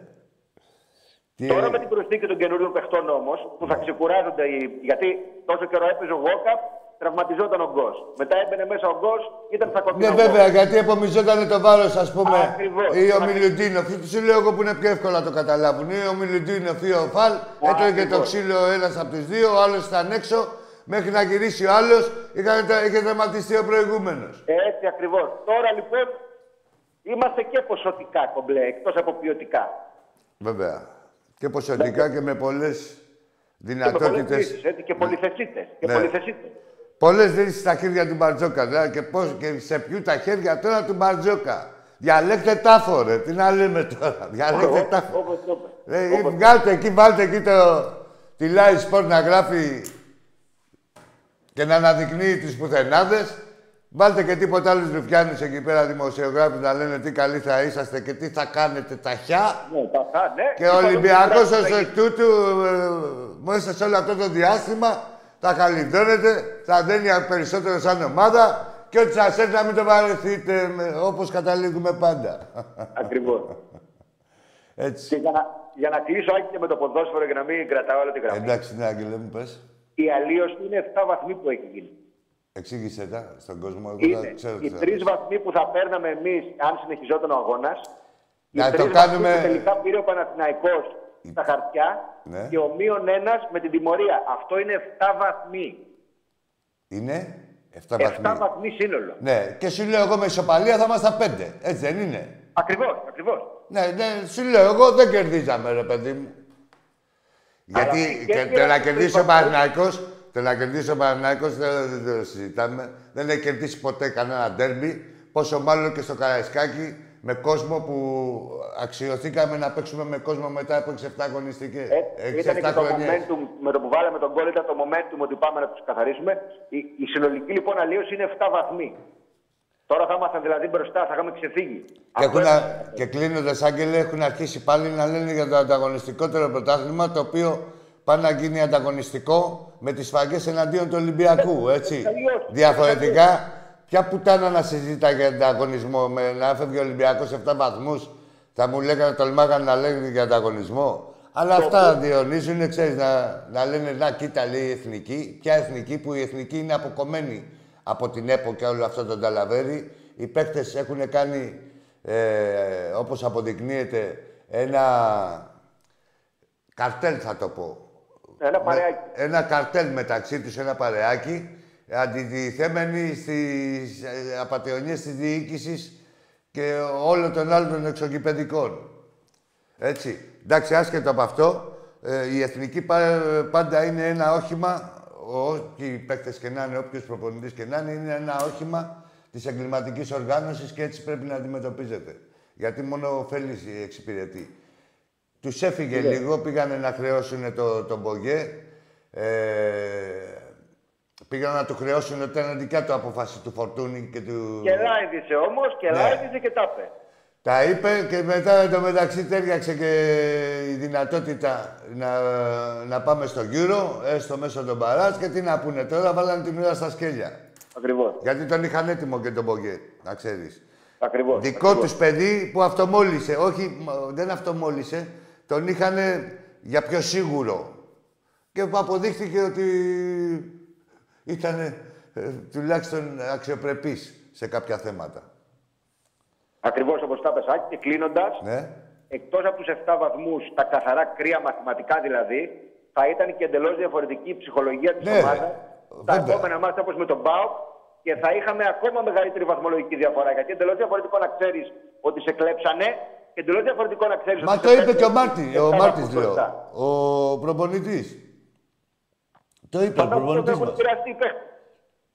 Τι Τώρα ε, με την προσθήκη των καινούριων παιχτών όμως, που θα ξεκουράζονται, οι... γιατί τόσο καιρό έπαιζε ο Γόκαπ, τραυματιζόταν ο Γκος. Μετά έμπαινε μέσα ο Γκος, ήταν στα Ναι, κοντινά. βέβαια, γιατί επομιζόταν το βάρος, ας πούμε, Ακριβώς. ή ο Μιλουτίνοφ. Σου λέω εγώ που είναι πιο εύκολο να το καταλάβουν. Ή ο Μιλουτίνοφ ή ο Φαλ, έτρωγε το Ακριβώς. ξύλο ένας από τους δύο, ο άλλος ήταν έξω, μέχρι να γυρίσει ο άλλος, είχε τερματιστεί ο προηγούμενος. Έτσι ακριβώς. Τώρα λοιπόν είμαστε και ποσοτικά κομπλέ, εκτός από ποιοτικά. Βέβαια. Και ποσοτικά και με πολλές Και με πολλές δυνατότητες. λύσεις, έτσι, και πολυθεσίτες. Και Ναι. πολυθεσίτες. Πολλές λύσεις στα χέρια του Μπαρτζόκα. Δηλαδή, και, πώς, και σε ποιου τα χέρια τώρα του Μπαρτζόκα. Διαλέξτε τάφο, ρε. Τι να λέμε τώρα. Διαλέξτε τάφο. Όπως το είπε. Ε, ή βγάλτε εκεί, βάλτε εκεί το, τη Live Sport να γράφει και να αναδεικνύει τους πουθενάδες. Βάλτε και τίποτα άλλους ρουφιάνους εκεί πέρα δημοσιογράφους να λένε τι καλοί θα είσαστε και τι θα κάνετε ταχιά. Ναι, τα θα, ναι. Και ο Ολυμπιακός ως θα εκ τούτου, ε, μέσα σε όλο αυτό το διάστημα, θα χαλιδώνετε, θα δένει περισσότερο σαν ομάδα και ό,τι σας έρθει να μην το βαρεθείτε όπως καταλήγουμε πάντα. Ακριβώς. Έτσι. Και για να, για να κλείσω άκη και με το ποδόσφαιρο για να μην κρατάω όλη την γραμμή. Εντάξει, ναι, Άγγελε μου, πες. Η αλλίωση είναι 7 βαθμοί που έχει γίνει. Εξήγησε τα στον κόσμο. Εγώ Είναι ξέρω οι τι θα τρεις πεις. βαθμοί που θα παίρναμε εμείς αν συνεχιζόταν ο αγώνας. Να το κάνουμε- Που τελικά πήρε ο Παναθηναϊκός στα χαρτιά Ναι. και ο μείον ένας με την τιμωρία. Αυτό είναι 7 βαθμοί. Είναι 7 7 βαθμοί. βαθμοί σύνολο. Ναι, και σου λέω εγώ με ισοπαλία θα είμαστε 5. Έτσι δεν είναι; Ακριβώς, ακριβώς. Ναι, ναι, σου λέω εγώ δεν κερδίζαμε, ρε παιδί μου. Γιατί και και, πήραμε το να τους κερδίσει τρεις ο βαθμούς. Παναθηναϊκός, το να κερδίσει ο Παναθηναϊκός δεν, δεν το συζητάμε. Δεν έχει κερδίσει ποτέ κανένα ντέρμπι. Πόσο μάλλον και στο Καραϊσκάκι με κόσμο που αξιοθήκαμε να παίξουμε με κόσμο μετά από 6-7 αγωνιστικές. Ε, ήταν και 6-7 το χρονιές. momentum, με το που βάλαμε τον γκολ ήταν το momentum ότι πάμε να τους καθαρίσουμε. Η, η συνολική λοιπόν αλλίωση είναι 7 βαθμοί. Τώρα θα ήμασταν δηλαδή μπροστά, θα είχαμε ξεφύγει. Και, Αυτό έχουν, είναι- και κλείνοντας, Άγγελε, έχουν αρχίσει πάλι να λένε για το ανταγωνιστικότερο πρωτάθλημα το οποίο πάει να γίνει ανταγωνιστικό με τις φαγές εναντίον του Ολυμπιακού. Έτσι. Αλλιώς. Διαφορετικά, ποια πουτάνα να συζητά για ανταγωνισμό με να έφευγε ο Ολυμπιακός 7 βαθμούς, θα μου λέγανε, τολμάγανε να λένε για ανταγωνισμό. Αλλά αυτά διονύζουν, ξέρεις, να, να λένε να κοίτα λέει η εθνική. Ποια εθνική που η εθνική είναι αποκομμένη από την ΕΠΟ και όλο αυτό τον ταλαβέρι. Οι παίκτες έχουν κάνει, ε, όπως αποδεικνύεται, ένα καρτέλ θα το πω. Ένα παρεάκι. Ένα καρτέλ μεταξύ τους, ένα παρεάκι, αντιτιθέμενοι στις ε, απαταιωνίες της διοίκησης και όλων των άλλων των εξωγηπαιδικών. Έτσι. Εντάξει, άσχετο από αυτό, ε, η εθνική πα- πάντα είναι ένα όχημα, ό,τι οι παίκτες και να είναι, όποιος προπονητής και να είναι, είναι ένα όχημα της εγκληματικής οργάνωσης και έτσι πρέπει να αντιμετωπίζεται. Γιατί μόνο ωφέλης εξυπηρετεί. Τους έφυγε λίγο, πήγανε να χρεώσουν το, τον Μπογκέ. Ε, πήγαν να του χρεώσουν ότι ήταν δικά του απόφαση του Φορτούνη και του... Και λάιδισε όμως και Ναι. λάιδισε και τα είπε. Τα είπε και μετά το μεταξύ τέριαξε και η δυνατότητα να, να πάμε στο γύρο, έστω μέσω των παράς και τι να πούνε τώρα, βάλανε την ουρά στα σκέλια. Ακριβώς. Γιατί τον είχαν έτοιμο και τον Μπογκέ, να ξέρεις. Ακριβώς. Δικό τους παιδί που αυτομόλυσε. Όχι, μ, δεν αυτομόλυσε. Τον είχαν για πιο σίγουρο. Και που αποδείχθηκε ότι ήταν ε, τουλάχιστον αξιοπρεπής σε κάποια θέματα. Ακριβώς όπως τα είπε, Άκη. Και κλείνοντας, Ναι. εκτός από τους 7 βαθμούς, τα καθαρά κρύα μαθηματικά δηλαδή, θα ήταν και εντελώς διαφορετική η ψυχολογία της Ναι, ομάδας. Τα βέβαια. επόμενα μάτια όπως με τον Μπάουκ και θα είχαμε ακόμα μεγαλύτερη βαθμολογική διαφορά. Γιατί εντελώς διαφορετικό να ξέρεις ότι σε κλέψανε και εντελώς διαφορετικό να ξέρεις Μα ότι. το σε είπε και ο πέτυχε Μάρτιν, και ο εφτά Μάρτins βαθμούς λέω. μπροστά. Ο προπονητής. Το είπε ο Φαντάζομαι ότι προπονητής έχουν μας. επηρεαστεί οι παίχτες.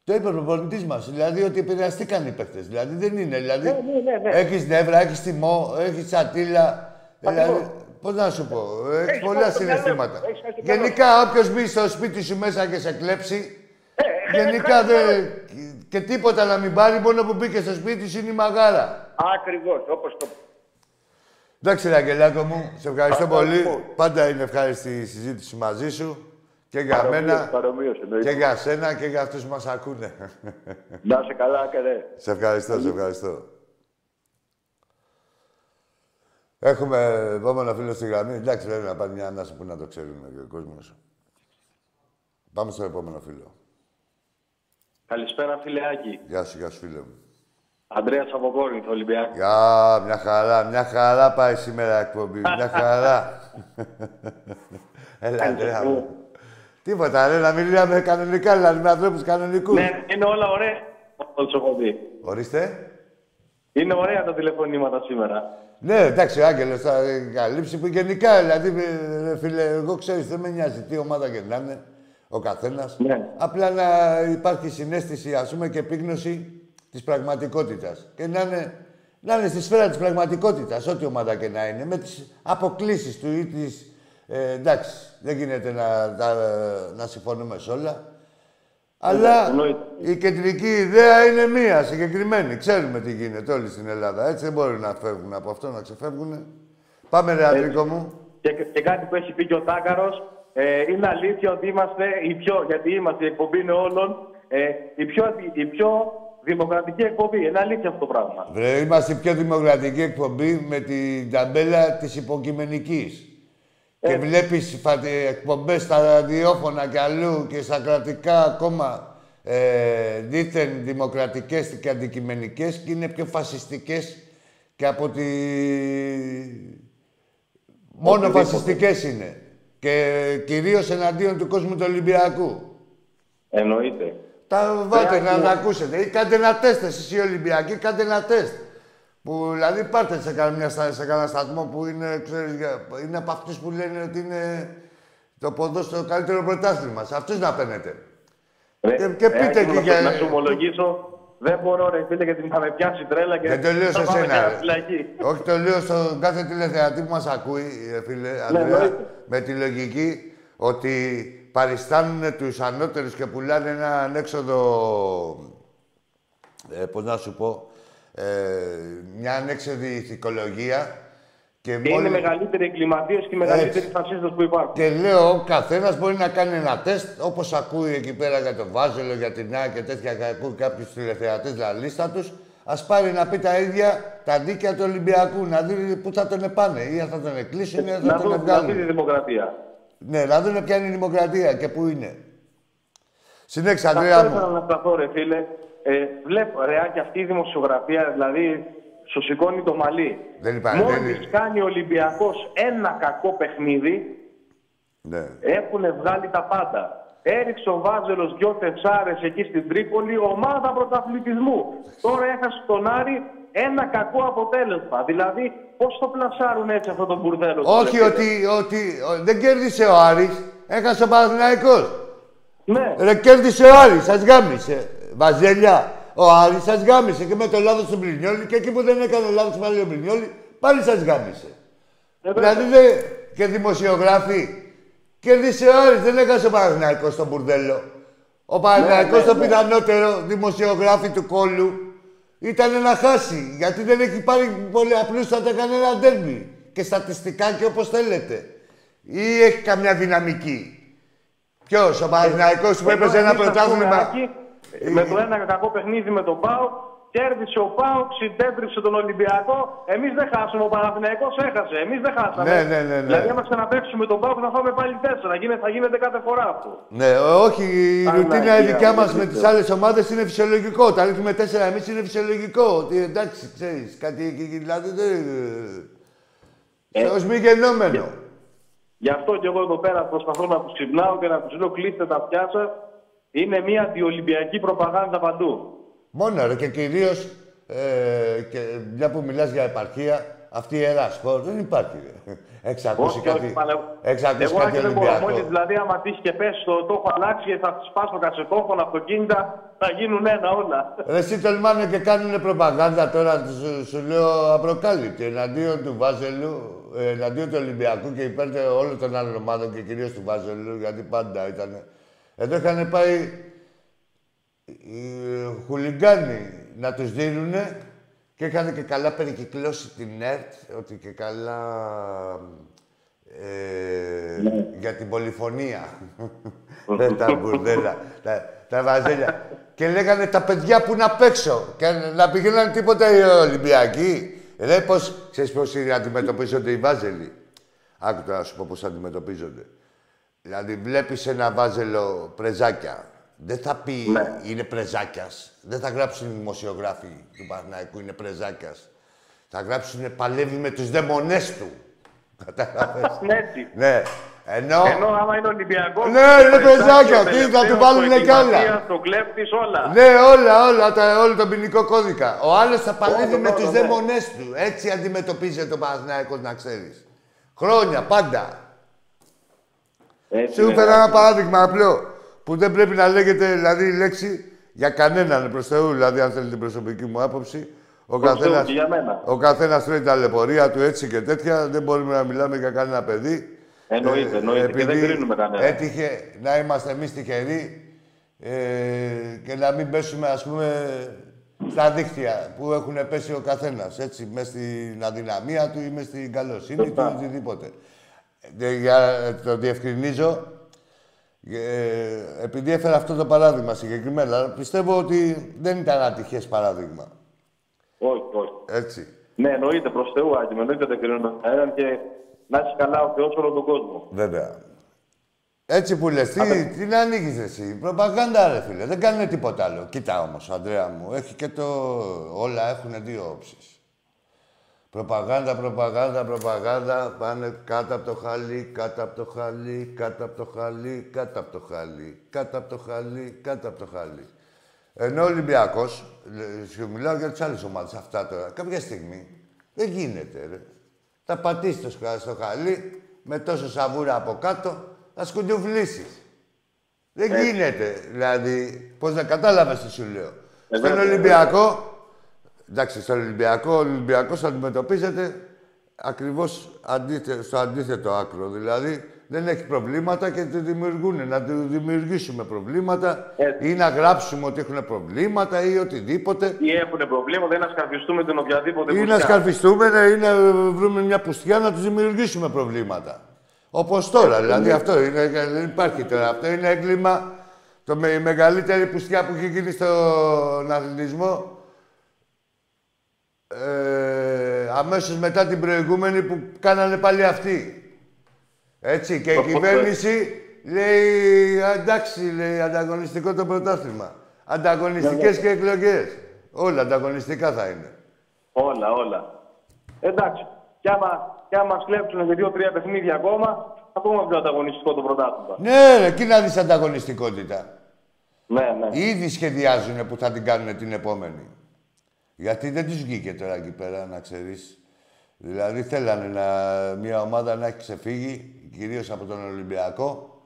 Το είπε ο προπονητή μα. Δηλαδή ότι επηρεαστήκαν οι παίχτε. Δηλαδή δεν είναι. Δηλαδή, Ναι, ναι, ναι, ναι. έχει νεύρα, έχει τιμό, έχει τσατήλα. Δηλαδή, πώ να σου πω, έχει Έχεις πολλά χάσει το συναισθήματα. μυαλό σου, έχεις χάσει το μυαλό Γενικά, όποιο μπει στο σπίτι σου μέσα και σε κλέψει, Ε, γενικά δεν. και τίποτα να μην πάρει, μόνο που μπήκε στο σπίτι σου είναι η μαγάρα. Ακριβώ, όπω το. Εντάξει, ρε Αγγελάκο μου, σε ευχαριστώ Παρακαλώ. πολύ. Πάντα είναι ευχάριστη η συζήτηση μαζί σου. Και για Παρομοίως, μένα, παρομοίως, εννοείται. και για σένα και για αυτούς που μας ακούνε. Να είσαι καλά και δε. Σε ευχαριστώ, σε ευχαριστώ. Έχουμε επόμενο φίλο στη γραμμή. Εντάξει, πρέπει να πάρει μια ανάσα που να το ξέρουμε και ο κόσμος. Πάμε στο επόμενο φίλο. Καλησπέρα, φίλε Άκη. Γεια σου, γεια σου, φίλε μου. Αντρέας από Κόρινθο, Ολυμπιακό. Γεια, μια χαρά, μια χαρά πάει σήμερα η εκπομπή. Μια χαρά. <laughs> Έλα, Αντρέα μου. Τίποτα, ρε, να μιλάμε κανονικά, δηλαδή με ανθρώπους κανονικούς. Ναι, είναι όλα ωραία. Όπως έχω πει. Ορίστε. Είναι ωραία τα τηλεφωνήματα σήμερα. Ναι, εντάξει, ο Άγγελος θα καλύψει που γενικά, δηλαδή, ε, ρε φίλε, εγώ ξέρεις, δεν με νοιάζει τι ομάδα και να είναι ο καθένας. Ναι. Απλά να υπάρχει συνέστηση, ας πούμε, και επίγνωση της πραγματικότητας. Και να είναι, να είναι στη σφαίρα της πραγματικότητας, ό,τι ομάδα και να είναι, με τις αποκλήσεις του ή τις... Ε, εντάξει, δεν γίνεται να, τα- να συμφωνούμε σε όλα. Αλλά εννοείται. η κεντρική ιδέα είναι μία, συγκεκριμένη. Ξέρουμε τι γίνεται όλοι στην Ελλάδα. Έτσι δεν μπορούν να φεύγουν από αυτό, να ξεφεύγουν. Πάμε ρε Αντρίκο μου. Και, και κάτι που έχει πει και ο Τάκαρος, ε, είναι αλήθεια ότι είμαστε οι πιο, γιατί είμαστε η εκπομπή είναι όλων, ε, η, πιο, η πιο δημοκρατική εκπομπή. Είναι αλήθεια αυτό το πράγμα. Βρε, είμαστε η πιο δημοκρατική εκπομπή με την ταμπέλα της υποκειμενικής. Και Ε. βλέπεις φα- εκπομπές στα ραδιόφωνα και αλλού και στα κρατικά ακόμα ε, δίθεν δημοκρατικές και αντικειμενικές και είναι πιο φασιστικές και από τη... Μόνο Οτιδήποτε. φασιστικές είναι. Και κυρίως εναντίον του κόσμου του Ολυμπιακού. Εννοείται. Τα βάλτε να Βρε, τα ακούσετε. Ή κάντε ένα τεστ εσείς οι Ολυμπιακοί, κάντε ένα τεστ. Που δηλαδή πάτε σε κανένα, στα- σε κανένα σταθμό που είναι, ξέρεις, για- είναι από αυτούς που λένε ότι είναι το ποδόσφαιρο το καλύτερο πρωτάθλημα. Σε αυτούς να παίρνετε. Ρε, Και- και πείτε Άκη, και να- για- Να σου ομολογήσω, δεν μπορώ ρε φίλε γιατί θα με πιάσει τρέλα και Δεν το λέω θα σε πάμε σένα. και ρε. φυλακή. Όχι, το λέω στον κάθε τηλεθεατή που μας ακούει, ε, φίλε Ανδρέα, Ναι, εννοείται. με τη λογική ότι παριστάνουν τους ανώτερους και πουλάνε ένα ανέξοδο, ε, πώς να σου πω, ε, μια ανέξοδη ηθικολογία και Είναι οι μόλις- μεγαλύτεροι εγκληματίες και οι μεγαλύτεροι Έτσι. φασίστες που υπάρχουν. Και λέω, ο καθένας μπορεί να κάνει ένα τεστ όπως ακούει εκεί πέρα για τον Βάζελο, για την ΑΚ και τέτοια. Και ακούει κάποιους τηλεθεατές la λίστα τους. Α πάρει να πει τα ίδια τα δίκαια του Ολυμπιακού. Να δει πού θα τον επάνε. Ή θα τον εκκλείσουν ή θα Να τον δούμε να δει τη βγάλουν. δημοκρατία. Ναι, να δουν ποια είναι η δημοκρατία και πού είναι. Συνέχισε, Αυτό Αντρέα ήθελα μου. να σταθώ, ρε φίλε. Ε, βλέπω, ρε, και αυτή η δημοσιογραφία, δηλαδή, σου σηκώνει το μαλλί. Δεν υπάρχει, δεν Μόλις είναι. κάνει ο Ολυμπιακός ένα κακό παιχνίδι, Ναι. έχουν βγάλει τα πάντα. Έριξε ο Βάζελος δυο τεσσάρες εκεί στην Τρίπολη, ομάδα πρωταθλητισμού. Τώρα έχασε τον Άρη ένα κακό αποτέλεσμα. Δηλαδή, πώς το πλασάρουν έτσι αυτό το μπουρδέλο. Όχι ρε, ότι, ότι ο- δεν κέρδισε ο Άρης, έχασε ο Παναθηναϊκός. Ναι, Ρε κέρδισε ο Άρης, σας γάμισε. Βαζέλια, ο Άρης σας γάμισε και με το λάθος του Μπρινιόλη και εκεί που δεν έκανε λάθος πάλι ο Μπρινιόλη, πάλι σας γάμισε. ε, βέβαια. δηλαδή δεν... και δημοσιογράφοι. Κέρδισε ο Άρης, δεν έχασε ο Παναθηναϊκός στον μπουρδέλο. Ο Παναθηναϊκός ναι, το ναι. πιθανότερο δημοσιογράφη του κόλου ήταν να χάσει. Γιατί δεν έχει πάρει πολύ απλούστατα κανένα ντέρμπι. Και στατιστικά και όπως θέλετε. Ή έχει καμιά δυναμική. Ποιος, ο Παναθηναϊκός που Ενώ έπαιζε ένα εμείς, ας πούμε, πρωτάθλημα. Άκη, Με το ένα κακό παιχνίδι με τον Πάο, κέρδισε ο Πάο, συντέτριψε τον Ολυμπιακό. Εμείς δεν χάσαμε. Ο Παναθηναϊκός έχασε. Εμείς δεν χάσαμε. Ναι, ναι, ναι, ναι. Δηλαδή, άμα ξαναπέξουμε τον Πάο, θα φάμε πάλι τέσσερα. Γίνεται, θα γίνεται κάθε φορά αυτό. Ναι, όχι, η Αλλά ρουτίνα η η δικιά μας αλήθεια με είναι τις άλλες ομάδες είναι φυσιολογικό. Τα ρίχνουμε τέσσερα εμείς είναι φυσιολογικό. Ότι εντάξει, ξέρεις, κάτι εκεί, δηλαδή δεν. Ε, Θεός μη γεννόμενο. Γι' αυτό και εγώ εδώ πέρα προσπαθώ να τους ξυπνάω και να τους λέω κλείστε τα αυτιά σας. Είναι μια αντιολυμπιακή προπαγάνδα παντού. Μόνο ρε και κυρίως ε, και μια που μιλάς για επαρχία, αυτή η ιερά σπορ δεν υπάρχει. Ρε. Έχεις ακούσει Όχι, όχι, κάτι, πάλε- έχεις ακούσει Εγώ κάτι Άκη, δεν μπορώ. Ολυμπιακό. Μόλις δηλαδή, άμα τύχει και πέσει το, το έχω αλλάξει και θα σπάσω κασετόφωνα, αυτοκίνητα, θα γίνουν ένα όλα. Ρε, εσύ τολμάνε και κάνουν προπαγάνδα τώρα, σου, σου λέω απροκάλυπτη, εναντίον του Βάζελου, ε, εναντίον του Ολυμπιακού και υπέρ τε- όλων των άλλων ομάδων και κυρίως του Βάζελου, γιατί πάντα ήταν. Εδώ είχαν πάει οι χουλιγκάνοι να τους δίνουνε και είχαν και καλά περικυκλώσει την ΕΡΤ, ότι και καλά ε, για την πολυφωνία. <laughs> Ε, τα μπουρδέλα, τα, τα βαζέλια. και λέγανε τα παιδιά που είναι απ' έξω και να πηγαίνανε τίποτα οι Ολυμπιακοί. Ρε πώς, ξέρεις πώς είναι αντιμετωπίζονται οι βάζελοι. Άκου τώρα να σου πω πώς αντιμετωπίζονται. Δηλαδή βλέπεις ένα βάζελο πρεζάκια. Δεν θα πει είναι πρεζάκιας. Δεν θα γράψουν οι δημοσιογράφοι του Παναθηναϊκού είναι πρεζάκιας. Θα γράψουν παλεύει με τους δαιμονές του. Κατάλαβες; Έτσι. ναι. Ενώ... Ενώ άμα είναι Ολυμπιακός. Ναι, είναι πεζάκια, τι, θα του βάλουνε κι άλλα. Το κλέφτης όλα. Ναι, όλα, όλα, τα, όλο τον ποινικό κώδικα. Ο άλλος θα παλεύει Όλο, με όλο, τους ναι. δαίμονές του. Έτσι αντιμετωπίζεται ο Παναθηναϊκός, να ξέρεις. Χρόνια, πάντα. Έτσι Σου είναι. έφερα ένα παράδειγμα απλό. Που δεν πρέπει να λέγεται δηλαδή η λέξη για κανέναν προς Θεού. Δηλαδή, αν θέλει την προσωπική μου άποψη, ο Προς Θεού καθένα και για μένα. ο καθένας τρώει τα λεπορία του έτσι και τέτοια. Δεν μπορούμε να μιλάμε για κανένα παιδί. Εννοείται, εννοείται. Και δεν επειδή κρίνουμε κανένα. Έτυχε να είμαστε εμείς τυχεροί ε, και να μην πέσουμε, ας πούμε, στα δίχτυα που έχουν πέσει ο καθένας, έτσι, μέσα στην αδυναμία του ή μέσα στην καλοσύνη του Σωστά. ή οτιδήποτε. Ε, για το διευκρινίζω, ε, επειδή έφερα αυτό το παράδειγμα συγκεκριμένα, πιστεύω ότι δεν ήταν ατυχές παράδειγμα. Όχι, όχι. Έτσι. Ναι, εννοείται προς Θεού, Άκη, εννοείται δεν κρίνω έναν και να έχεις καλά ο Θεό όλο τον κόσμο. Βέβαια. Έτσι που λες, τι, τι να ανοίγεις εσύ. Προπαγάνδα ρε φίλε, δεν κάνουν τίποτα άλλο. Κοίτα όμως, Ανδρέα μου, έχει και το... Όλα έχουν δύο όψεις. Προπαγάνδα, προπαγάνδα, προπαγάνδα, πάνε κάτω από το χαλί, κάτω από το χαλί, κάτω από το χαλί, κάτω από το χαλί, κάτω από το χαλί, κάτω από το χαλί. Ενώ ο Ολυμπιακός, σου μιλάω για τις άλλες ομάδες αυτά τώρα, κάποια στιγμή δεν γίνεται ρε. Θα πατήσεις στο χαλί με τόσο σαβούρα από κάτω, θα σκουντουβλήσεις. Δεν ε. γίνεται. Δηλαδή, πώς να κατάλαβες τι σου λέω. Ε, Στον Ολυμπιακό, εντάξει, στον Ολυμπιακό, ο Ολυμπιακός αντιμετωπίζεται ακριβώς στο αντίθετο άκρο. Δηλαδή, δεν έχει προβλήματα και του δημιουργούν. Να του δημιουργήσουμε προβλήματα Έτσι. ή να γράψουμε ότι έχουν προβλήματα ή οτιδήποτε. Ή έχουν προβλήματα ή να σκαρφιστούμε την οποιαδήποτε Ή να σκαρφιστούμε ή να βρούμε μια πουστιά να τους δημιουργήσουμε προβλήματα. Όπως τώρα, δηλαδή αυτό είναι, δεν υπάρχει τώρα. Αυτό είναι έγκλημα. Το με, η μεγαλύτερη πουστιά που έχει γίνει στον αθλητισμό ε, αμέσως μετά την προηγούμενη που κάνανε πάλι αυτοί. Έτσι, και η κυβέρνηση λέει, εντάξει, λέει, ανταγωνιστικό το πρωτάθλημα. Ανταγωνιστικές και εκλογές. Όλα ανταγωνιστικά θα είναι. Όλα, όλα. Εντάξει, κι άμα, κι άμα μας κλέψουν με δύο-τρία παιχνίδια ακόμα, ακόμα πιο ανταγωνιστικό το πρωτάθλημα. Ναι, ρε, εκεί να δεις ανταγωνιστικότητα. Ναι, ναι. Ήδη σχεδιάζουν που θα την κάνουν την επόμενη. Γιατί δεν τους βγήκε τώρα εκεί πέρα, να ξέρεις. Δηλαδή θέλανε να, μια ομάδα να έχει ξεφύγει, κυρίως από τον Ολυμπιακό,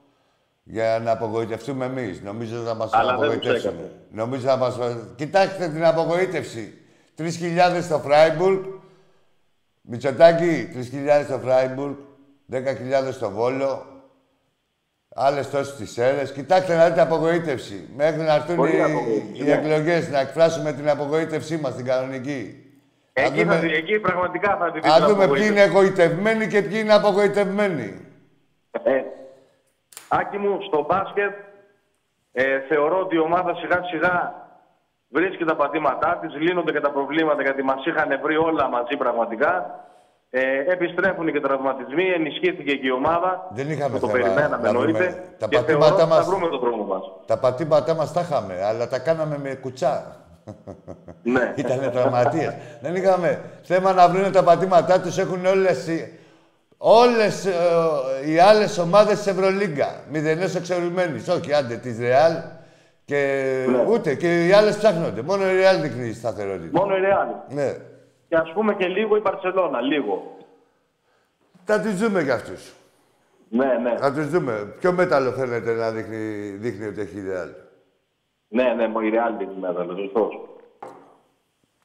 για να απογοητευτούμε εμείς. Νομίζω θα μας Αλλά απογοητεύσουν. Νομίζω θα μας... Κοιτάξτε την απογοήτευση. 3.000 στο Φράιμπουργκ. Μητσοτάκη, 3.000 στο Φράιμπουργκ. 10.000 στο Βόλο. Άλλες τόσες στι αίρε. Κοιτάξτε να δείτε απογοήτευση. Μέχρι να έρθουν οι, οι ναι. εκλογές να εκφράσουμε την απογοήτευσή μας, την κανονική. Εκεί, δούμε... θα, εκεί πραγματικά θα την δείτε. δούμε ποιοι είναι εγωιτευμένοι και ποιοι είναι απογοητευμένοι. Ε, Άκη μου, στο μπάσκετ ε, θεωρώ ότι η ομάδα σιγά σιγά βρίσκει τα πατήματά της, λύνονται και τα προβλήματα γιατί μας είχαν βρει όλα μαζί πραγματικά. Ε, επιστρέφουν και οι τραυματισμοί, ενισχύθηκε και η ομάδα. Δεν είχαμε το θέμα, περιμέναμε εννοείται. Τα και πατήματά μας, θα βρούμε τον δρόμο μας. Τα πατήματά μας τα είχαμε, αλλά τα κάναμε με κουτσά. Ναι. <laughs> Ήτανε τραυματίες. Δεν είχαμε θέμα να βρουν τα πατήματά τους, έχουν όλες, όλες ε, οι άλλες ομάδες της Ευρωλίγκα. Μηδενές εξορυμένης. Όχι, άντε, της Ρεάλ. Και ναι. ούτε και οι άλλες ψάχνονται. Μόνο η Ρεάλ δείχνει σταθερότητα. Μόνο η Ρεάλ. Ναι και ας πούμε και λίγο η Παρσελώνα, λίγο. Θα τις δούμε κι αυτούς. Ναι, ναι. Θα τους δούμε. Ποιο μέταλλο θέλετε να δείχνει, δείχνει ότι έχει η Ρεάλ. Ναι, ναι, η Ρεάλ δείχνει μέταλλο, σωστός.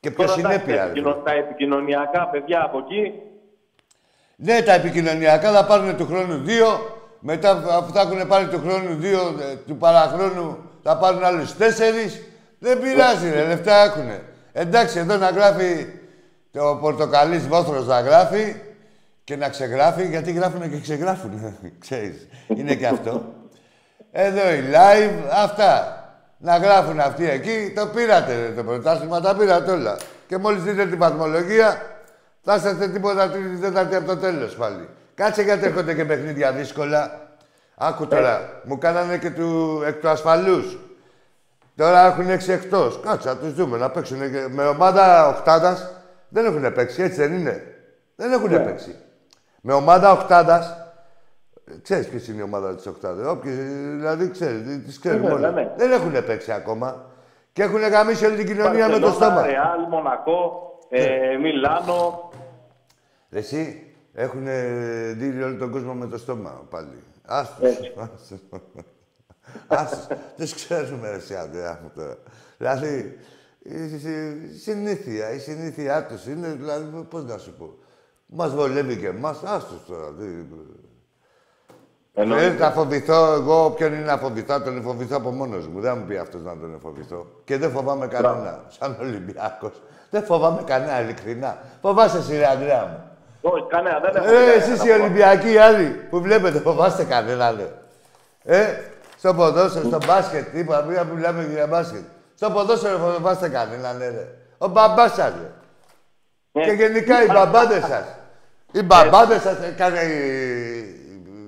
Και ποιο συνέπεια. Τα, τα επικοινωνιακά παιδιά από εκεί. Ναι, τα επικοινωνιακά θα πάρουν του χρόνου δύο. Μετά αφού θα έχουν πάρει του χρόνου δύο, ε, του παραχρόνου θα πάρουν άλλους τέσσερις. Δεν πειράζει, ρε, λεφτά έχουν. Εντάξει, εδώ να γράφει το πορτοκαλί βόθρος να γράφει και να ξεγράφει, γιατί γράφουν και ξεγράφουν. <laughs> Ξέρεις, είναι και αυτό. Εδώ η live, αυτά. Να γράφουν αυτοί εκεί, το πήρατε το πρωτάθλημα, τα πήρατε όλα. Και μόλις δείτε την βαθμολογία, θα είστε τίποτα τρίτη, τέταρτη από το τέλος πάλι. Κάτσε γιατί έρχονται και παιχνίδια δύσκολα. Άκου τώρα, μου κάνανε και του, εκ του ασφαλούς. Τώρα έχουν έξι εκτός. Κάτσε να τους δούμε να παίξουν με ομάδα οχτάδα. Δεν έχουν παίξει, έτσι δεν είναι; Δεν έχουν ναι. παίξει. Με ομάδα οχτάδα. Ξέρεις ποιε είναι η ομάδα της οχτάδα. Δηλαδή ξέρεις, τις ξέρουμε όλοι. Ναι. Δεν έχουν παίξει ακόμα. Και έχουν γαμίσει όλη την κοινωνία με το στόμα. Ρεάλ, Μονακό, ε, ναι. Μιλάνο. Εσύ έχουν δει όλο τον κόσμο με το στόμα πάλι. Άστος. Άστος. Δεν ξέρουμε εσύ, Αντρέα μου τώρα. Δηλαδή, η συνήθεια, η συνήθειά τους είναι, δηλαδή, πώς να σου πω. Μας βολεύει και εμάς, άστος τώρα. Δεν θα φοβηθώ εγώ όποιον είναι να φοβηθώ, τον φοβηθώ από μόνος μου. Δεν μου πει αυτός να τον φοβηθώ. Και δεν φοβάμαι κανένα. Σαν Ολυμπιάκο. Δεν φοβάμαι κανένα, ειλικρινά. Φοβάσαι εσύ, ρε Αντρέα μου. Όχι, κανένα, δεν έχω. Ε, εσείς οι Ολυμπιακοί οι άλλοι που βλέπετε, φοβάστε κανέναν. Ε, στο ποδόσφαιρο, στο μπάσκετ, είπα, μία που μιλάμε για μπάσκετ. Στο ποδόσφαιρο φοβάστε κανέναν, ναι, ρε. Ο μπαμπάς σας, ρε. Ε, Και γενικά οι μπαμπάδες σας. Οι μπαμπάδες σας, ε, κάνε...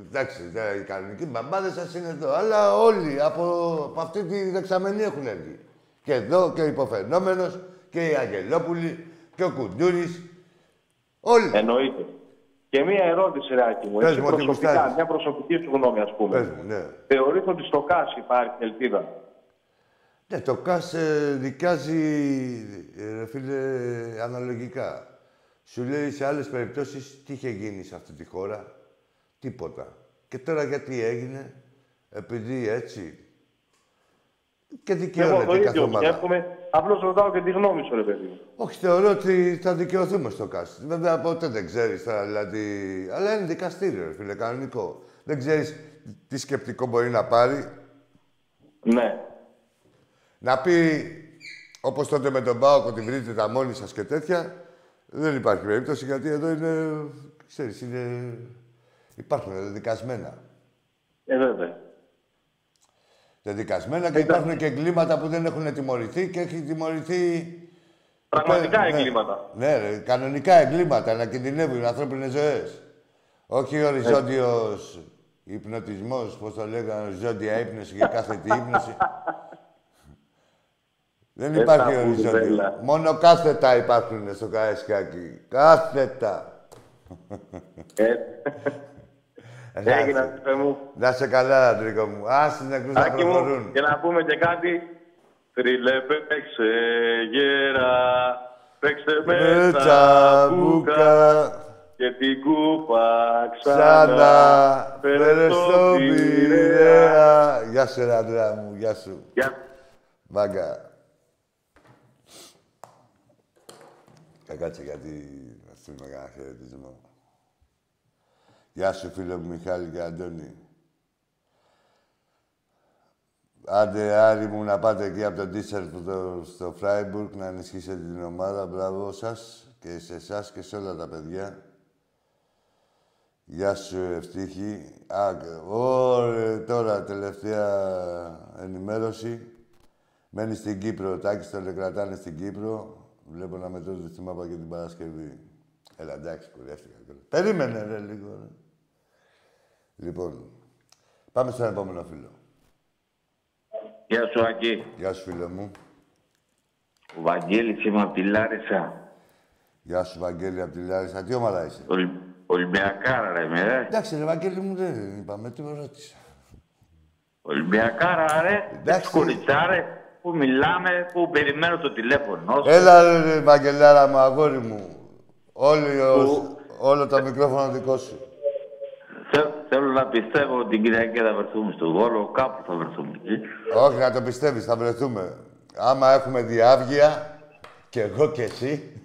Εντάξει, δεν- οι κανονικοί μπαμπάδες σας είναι εδώ. Αλλά όλοι από, από αυτή τη δεξαμενή έχουν βγει. Και εδώ και ο υποφαινόμενος και η Αγγελόπουλη και ο Κουντούρης. Όλοι. Εννοείται. Και μία ερώτηση, Ράκη μου. Πες Έτσι, μου, ό,τι προσωπικά, γουστάρεις. μια προσωπική σου γνώμη, ας πούμε. Πες μου, ναι. Θεωρείτε ότι στο ΚΑΣ υπάρχει ελπίδα; Ναι, το ΚΑΣ ε, δικάζει, ε, ρε φίλε, αναλογικά. Σου λέει σε άλλες περιπτώσεις τι είχε γίνει σε αυτή τη χώρα; Τίποτα. Και τώρα γιατί έγινε, επειδή έτσι. Και Εγώ δικαιώνεται το κάθε ίδιος ομάδα. σκέφτομαι. Απλώς ρωτάω και τη γνώμη σου, ρε παιδί μου. Όχι, θεωρώ ότι θα δικαιωθούμε στο ΚΑΣ. Βέβαια, ποτέ δεν ξέρεις τώρα, δηλαδή... Αλλά είναι δικαστήριο, ρε φίλε, κανονικό. Δεν ξέρεις τι σκεπτικό μπορεί να πάρει. Ναι. Να πει, όπως τότε με τον Πάοκ, ότι βρείτε τα μόνοι σας και τέτοια, δεν υπάρχει περίπτωση, γιατί εδώ είναι, ξέρεις, είναι... Υπάρχουν δικασμένα. Ε, βέβαια. Δεδικασμένα και υπάρχουν και εγκλήματα που δεν έχουν τιμωρηθεί και έχει τιμωρηθεί... Πραγματικά Ναι. εγκλήματα. Ναι, ρε, κανονικά εγκλήματα, να κινδυνεύουν οι ανθρώπινες ζωές. Όχι οριζόντιος υπνοτισμός, πώς το λέγανε, οριζόντια ύπνωση και κάθετη ύπνωση. <laughs> Δεν Δεν υπάρχει τα πούμε, οριζόντιο. Βέλα. Μόνο κάθετα υπάρχουν στο Καραϊσκάκι. Κάθετα. Ε, Εντάξει. <laughs> Έγινε, αδερφέ μου. Να σε καλά, Αντρίκο μου. Άσε την ακούς να Άκη μου, προχωρούν. και να πούμε και κάτι. Τρίλε παίξε γέρα, παίξε με τα μπουκα Τσαμπούκα. και την κούπα Ξανά, ξανά. φέρε στο Πειραιά. Γεια σου, ρε άντρα μου, γεια σου. Γεια Μάγκα. Θα κάτσε γιατί να στείλουμε κανένα χαιρετισμό. Γεια σου, φίλο μου Μιχάλη και Αντώνη. Άντε, Άρη μου, να πάτε εκεί από τον Τίσσερ στο, στο Φράιμπουργκ να ενισχύσετε την ομάδα. Μπράβο σας και σε εσάς και σε όλα τα παιδιά. Γεια σου, Ευτύχη. Α, και- ωραία, τώρα, τελευταία ενημέρωση. Μένεις στην Κύπρο. Ο Τάκης τον κρατάνε στην Κύπρο. Βλέπω να μετρώνται στη μάπα και την Παρασκευή. Έλα, εντάξει, κουρεύτηκα. Περίμενε, ρε, λίγο. Ρε. Λοιπόν, πάμε στον επόμενο φίλο. Γεια σου, Άκη. Γεια σου, φίλο μου. Ο Βαγγέλης είμαι από τη Λάρισα. Γεια σου, Βαγγέλη, από τη Λάρισα. Τι ομάδα είσαι; Ολυ... Ολυμπιακάρα, ρε, με, ρε. Εντάξει, ρε, Βαγγέλη μου, δεν είπαμε, τι με ρώτησα. Ολυμπιακάρα, ρε. Εντάξει. Κοριτσάρε, που μιλάμε, που περιμένω το τηλέφωνο σου. Έλα, ρε, ρε, Βαγγελάρα μου, αγόρι μου. Όλοι, ο- όλο το μικρόφωνο δικό σου. Θε- Θέλω να πιστεύω ότι την Κυριακή θα βρεθούμε στο Βόλο, κάπου θα βρεθούμε εκεί. Όχι, να το πιστεύεις, θα βρεθούμε. Άμα έχουμε διάβγεια, και εγώ και εσύ.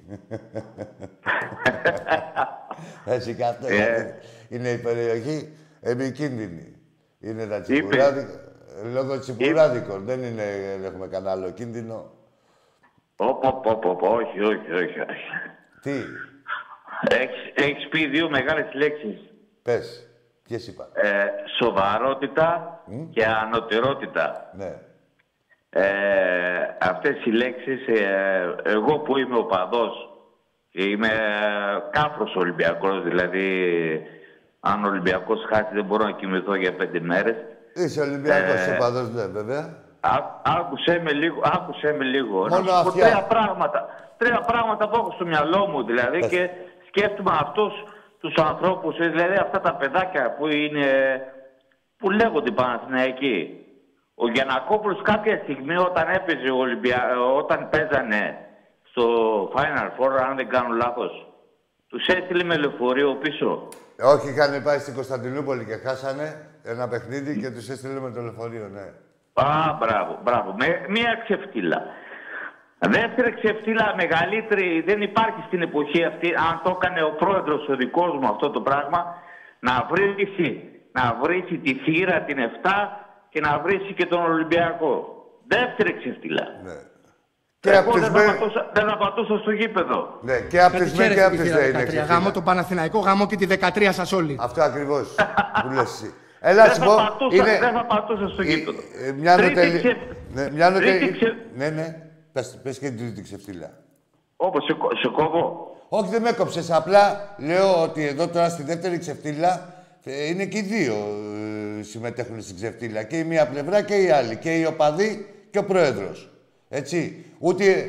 Έτσι και αυτό. Ε. γιατί Είναι η περιοχή επικίνδυνη. Είναι τα τσιπουράδικα. Λόγω τσιπουράδικων. Δεν είναι, δεν έχουμε κανένα άλλο κίνδυνο. Ωπ, ωπ, ωπ, ωπ, όχι, όχι, όχι, όχι. Τι, Έχεις, έχεις πει δύο μεγάλες λέξεις. πες. Ποιες είπα; Ε, σοβαρότητα και ανωτερότητα. Ναι. Ε, αυτές οι λέξεις, ε, εγώ που είμαι οπαδός και είμαι ε, κάφρος Ολυμπιακός, δηλαδή αν ο Ολυμπιακός χάσει δεν μπορώ να κοιμηθώ για πέντε μέρες. Είσαι Ολυμπιακός Ε. οπαδός, ναι, βέβαια. Ά- άκουσέ με λίγο, άκουσέ με λίγο. να Μόνο σου πω αυτιά. τρία πράγματα, τρία πράγματα που έχω στο μυαλό μου δηλαδή Πες. και σκέφτομαι αυτούς τους ανθρώπους, ε, δηλαδή αυτά τα παιδάκια που είναι, που λέγονται Παναθηναϊκοί. Ο Γιανακόπουλος κάποια στιγμή όταν έπαιζε ο Ολυμπια... όταν παίζανε στο Final Four, αν δεν κάνω λάθος, τους έστειλε με λεωφορείο πίσω. Όχι, είχαν πάει στην Κωνσταντινούπολη και χάσανε ένα παιχνίδι και τους έστειλε με το λεωφορείο, ναι. Α, μπράβο, μπράβο. Με, μία ξεφτύλα. Δεύτερη ξεφτύλα μεγαλύτερη δεν υπάρχει στην εποχή αυτή, αν το έκανε ο πρόεδρος ο δικός μου αυτό το πράγμα, να βρήσει, να βρήσει τη θύρα την 7 και να βρήσει και τον Ολυμπιακό. Δεύτερη ξεφτύλα. ναι. Και Εγώ από τις δεν, με- θα πατούσα, δεν θα πατούσα στο γήπεδο. Ναι, και από Κάτι τις ΜΕ ξέρετε και από τη τις θύρα ΔΕ είναι 13. ξεφύλλα. Γάμο το Παναθηναϊκό, γάμο και τη 13 σας όλοι. Αυτό ακριβώς που λες εσύ. Έλα, Δεν σου θα, πω, πατούσα, είναι... δεν θα πατούσα στο γήπεδο. Ε, ε, Μια Τρίτη νοτελ... ξε- Ναι, μια τρίτη νοτελ... ξε- Ναι, ναι. Πες, πες και την τρίτη ξεφτύλα. Όπως σε, κο- σε κόβω. Όχι, δεν με έκοψες. Απλά λέω ότι εδώ τώρα στη δεύτερη ξεφτύλα ε, είναι και οι δύο ε, συμμετέχουν στην ξεφτύλα. Και η μία πλευρά και η άλλη. Και οι οπαδοί και ο πρόεδρος. Έτσι. Ούτε ε,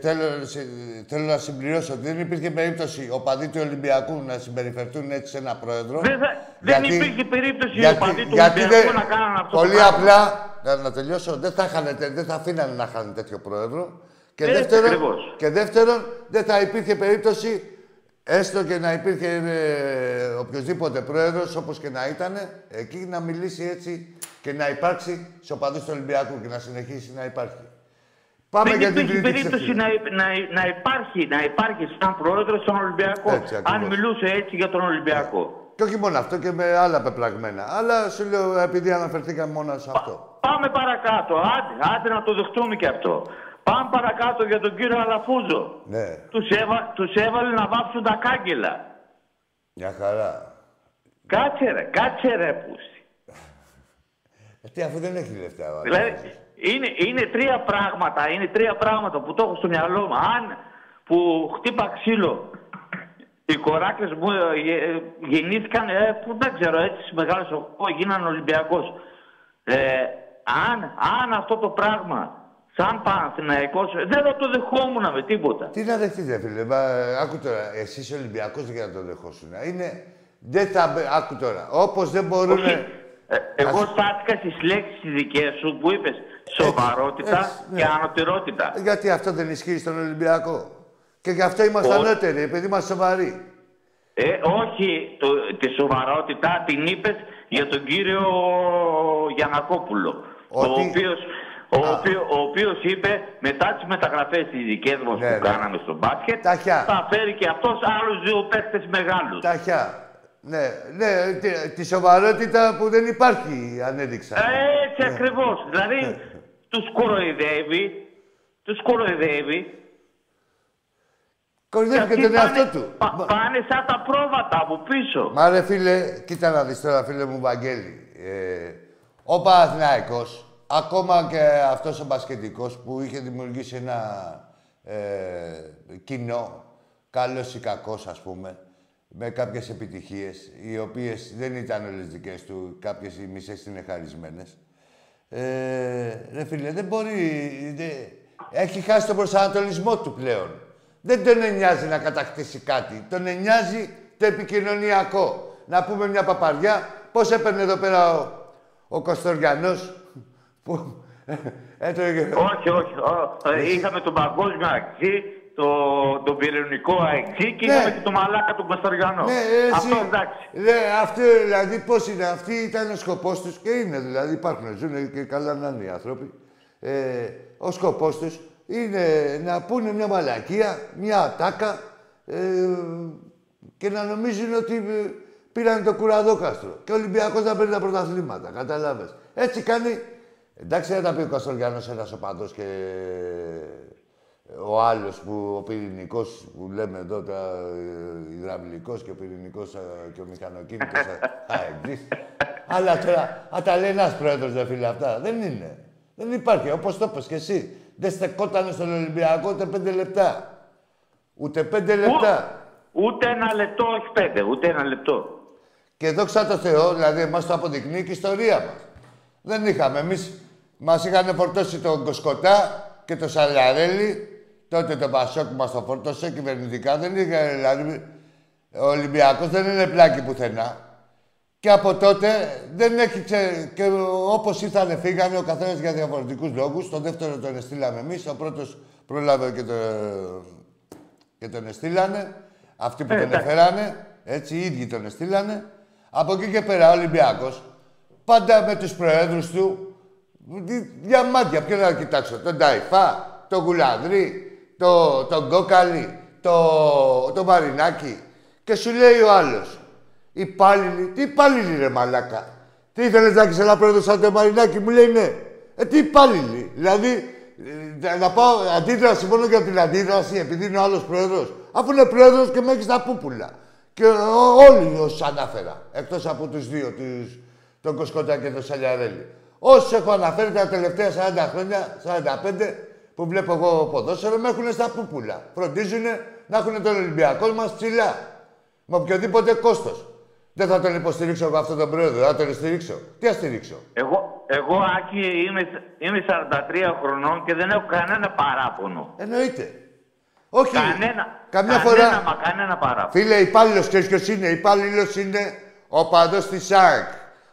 θέλω, σε- θέλω να συμπληρώσω ότι δεν υπήρχε περίπτωση οπαδοί του Ολυμπιακού να συμπεριφερθούν έτσι σε ένα πρόεδρο. Δεν, θα, δεν υπήρχε περίπτωση οι γιατί- οπαδοί του γιατί Ολυμπιακού δεν- να κάνουν αυτό Πολύ το πράγμα. απλά, να, να τελειώσω, δεν θα, είχανε, δεν θα αφήνανε να χάνουν τέτοιο πρόεδρο. Και, Έτσι δεύτερον, ακριβώς. και δεύτερον, δεν θα υπήρχε περίπτωση, έστω και να υπήρχε ε, οποιοδήποτε πρόεδρος, όπως και να ήταν, εκεί να μιλήσει έτσι και να υπάρξει σε οπαδούς του Ολυμπιακού και να συνεχίσει να υπάρχει. Πάμε Δεν για την υπήρχε τρίτη περίπτωση ξεφύλα. να, να, να, υπάρχει, να υπάρχει σαν πρόεδρος στον Ολυμπιακό. Έτσι, ακριβώς. αν μιλούσε έτσι για τον Ολυμπιακό. Και όχι μόνο αυτό και με άλλα πεπραγμένα. Αλλά σου λέω, επειδή αναφερθήκαμε μόνο σε αυτό. Πάμε παρακάτω. Άντε, άντε να το δεχτούμε και αυτό. Πάμε παρακάτω για τον κύριο Αλαφούζο. Ναι, Τους, έβα, τους έβαλε να βάψουν τα κάγκελα. μια χαρά. Κάτσε ρε, κάτσε ρε πούστη. Ε, Τι αφού δεν έχει λεφτά. ο Δηλαδή, άλλος. Είναι, είναι τρία πράγματα, είναι τρία πράγματα που το έχω στο μυαλό μου. Αν που χτύπα ξύλο, οι κοράκες μου ε, γε- γεννήθηκαν, ε, που δεν ξέρω, έτσι μεγάλος ο γίνανε Ολυμπιακός. Ε, αν, αν αυτό το πράγμα, σαν Παναθηναϊκός, ε, δεν θα το δεχόμουν με τίποτα. Τι να δεχτείς, ρε φίλε. Μα, άκου τώρα, εσύ είσαι Ολυμπιακός για να το δεχόσουν. Είναι... Δεν θα... μπε- Άκου τώρα. Όπως δεν μπορούν... Όχι. Ε, εγώ Ας- στάθηκα στις λέξεις τις δικές σου που είπες σοβαρότητα έτσι, ναι. και ανωτερότητα. Γιατί αυτό δεν ισχύει στον Ολυμπιακό; Και γι' αυτό είμαστε Όχι. ανώτεροι, επειδή είμαστε σοβαροί. Ε, όχι, το, τη σοβαρότητα την είπες για τον κύριο Γιανακόπουλο. Ότι- Ο οποίος, ο, Α. οποίο, ο οποίος είπε μετά τις μεταγραφές τις δικές μας Ναι, που ναι. κάναμε στο μπάσκετ Ταχιά. θα φέρει και αυτός άλλους δύο παίκτες μεγάλους. Ταχιά. Ναι, ναι, τη, τη σοβαρότητα που δεν υπάρχει ανέδειξα. Ε, Έτσι ακριβώς. Δηλαδή τους κοροϊδεύει, τους κοροϊδεύει Κορυδεύει και αυτοί τον πάνε- εαυτό του. πα- Μα- πάνε σαν τα πρόβατα από πίσω. Μα ρε φίλε, κοίτα να δεις τώρα φίλε μου Βαγγέλη. Ε, ο Παναθηναϊκός, ακόμα και αυτός ο μπασκετικός που είχε δημιουργήσει ένα ε, κοινό, καλός ή κακός ας πούμε, με κάποιες επιτυχίες, οι οποίες δεν ήταν όλες δικές του, κάποιες οι μισές είναι χαρισμένες. Ε, ρε φίλε, δεν μπορεί... δε- έχει χάσει τον προσανατολισμό του πλέον. Δεν τον νοιάζει να κατακτήσει κάτι. Τον νοιάζει το επικοινωνιακό. Να πούμε μια παπαριά, πώς έπαιρνε εδώ πέρα ο, ο Κωστοριανός, που έτρωγε... Όχι, όχι. ο- ε, είχαμε τον παγκόσμιο αξί, το, τον πυρηνικό αξί και Ναι. είχαμε και τον μαλάκα του Κωνσταντιανό. Ναι, εσύ, Αυτό εντάξει. Ναι, αυτό δηλαδή πώς είναι, αυτή ήταν ο σκοπός τους και είναι δηλαδή υπάρχουν, ζουν και καλά να είναι οι άνθρωποι. Ε, ο σκοπός τους είναι να πούνε μια μαλακία, μια ατάκα ε, και να νομίζουν ότι ε, πήραν το κουραδόκαστρο. Και ο Ολυμπιακός να παίρνει τα πρωταθλήματα, καταλάβες. Έτσι κάνει. Εντάξει, δεν τα πει ο Καστοριανός ένας οπαδός και ο άλλος που ο πυρηνικός που λέμε εδώ τα ε, υδραυλικός και ο πυρηνικός ε, και ο μηχανοκίνητος <laughs> α, αεξής. Αλλά τώρα, α, τα λέει ένας πρόεδρος, δε φίλε, αυτά. Δεν είναι. Δεν υπάρχει, όπως το είπες και εσύ. Δεν στεκότανε στον Ολυμπιακό ούτε πέντε λεπτά. Ούτε πέντε λεπτά. Ούτε ένα λεπτό, όχι πέντε, ούτε ένα λεπτό. Και δόξα τω Θεώ, δηλαδή εμάς το αποδεικνύει και η ιστορία μας. Δεν είχαμε εμείς, μας είχαν φορτώσει τον Κοσκοτά και το Σαλιαρέλη. Τότε το Πασόκ μας το φορτώσε κυβερνητικά. Δεν είχε, δηλαδή, ο Ολυμπιακός δεν είναι πλάκη πουθενά. Και από τότε δεν έχει ξε... και όπως ήρθανε φύγανε ο καθένας για διαφορετικούς λόγους. Το δεύτερο τον εστήλαμε εμείς, ο πρώτος πρόλαβε και, το... και τον εστήλανε. Αυτοί που Ε, τον εντάξει. έφερανε, έτσι οι ίδιοι τον εστήλανε. Από εκεί και πέρα ο Ολυμπιακός, πάντα με τους προέδρους του, δι- διαμάντια, ποιον να κοιτάξω, τον Ταϊφά, τον Γουλανδρή, το, τον Κόκαλη, το, το Μαρινάκι. Και σου λέει ο άλλος, υπάλληλοι, τι υπάλληλοι ρε μαλάκα. Τι ήθελες να έχεις ένα πρόεδρο σαν το Μαρινάκι, μου λέει ναι. Ε, τι υπάλληλοι. Δηλαδή, Ε, Να πάω αντίδραση μόνο για την αντίδραση, επειδή είναι ο άλλος πρόεδρος. Αφού είναι πρόεδρος και με έχεις τα πούπουλα. Και ό- όλοι όσου ανάφερα. Εκτός από τους δύο, τους, τον Κοσκότα και τον Σαλιαρέλη. Όσους έχω αναφέρει τα τελευταία 40 χρόνια, 45, που βλέπω εγώ ποδόσφαιρο, με έχουν στα πούπουλα. Φροντίζουν να έχουν τον Ολυμπιακό μας ψηλά. Με οποιοδήποτε κόστος. Δεν θα τον υποστηρίξω εγώ αυτόν τον πρόεδρο, δεν θα τον στηρίξω. Τι θα στηρίξω; Εγώ, εγώ Άκη, είμαι, είμαι 43 χρονών και δεν έχω κανένα παράπονο. Εννοείται. Όχι. Κανένα, Καμιά κανένα, φορά. μα κανένα παράπονο. Φίλε, υπάλληλος ξέρεις ποιος είναι; Υπάλληλος είναι ο παδό της ΣΑΕΚ.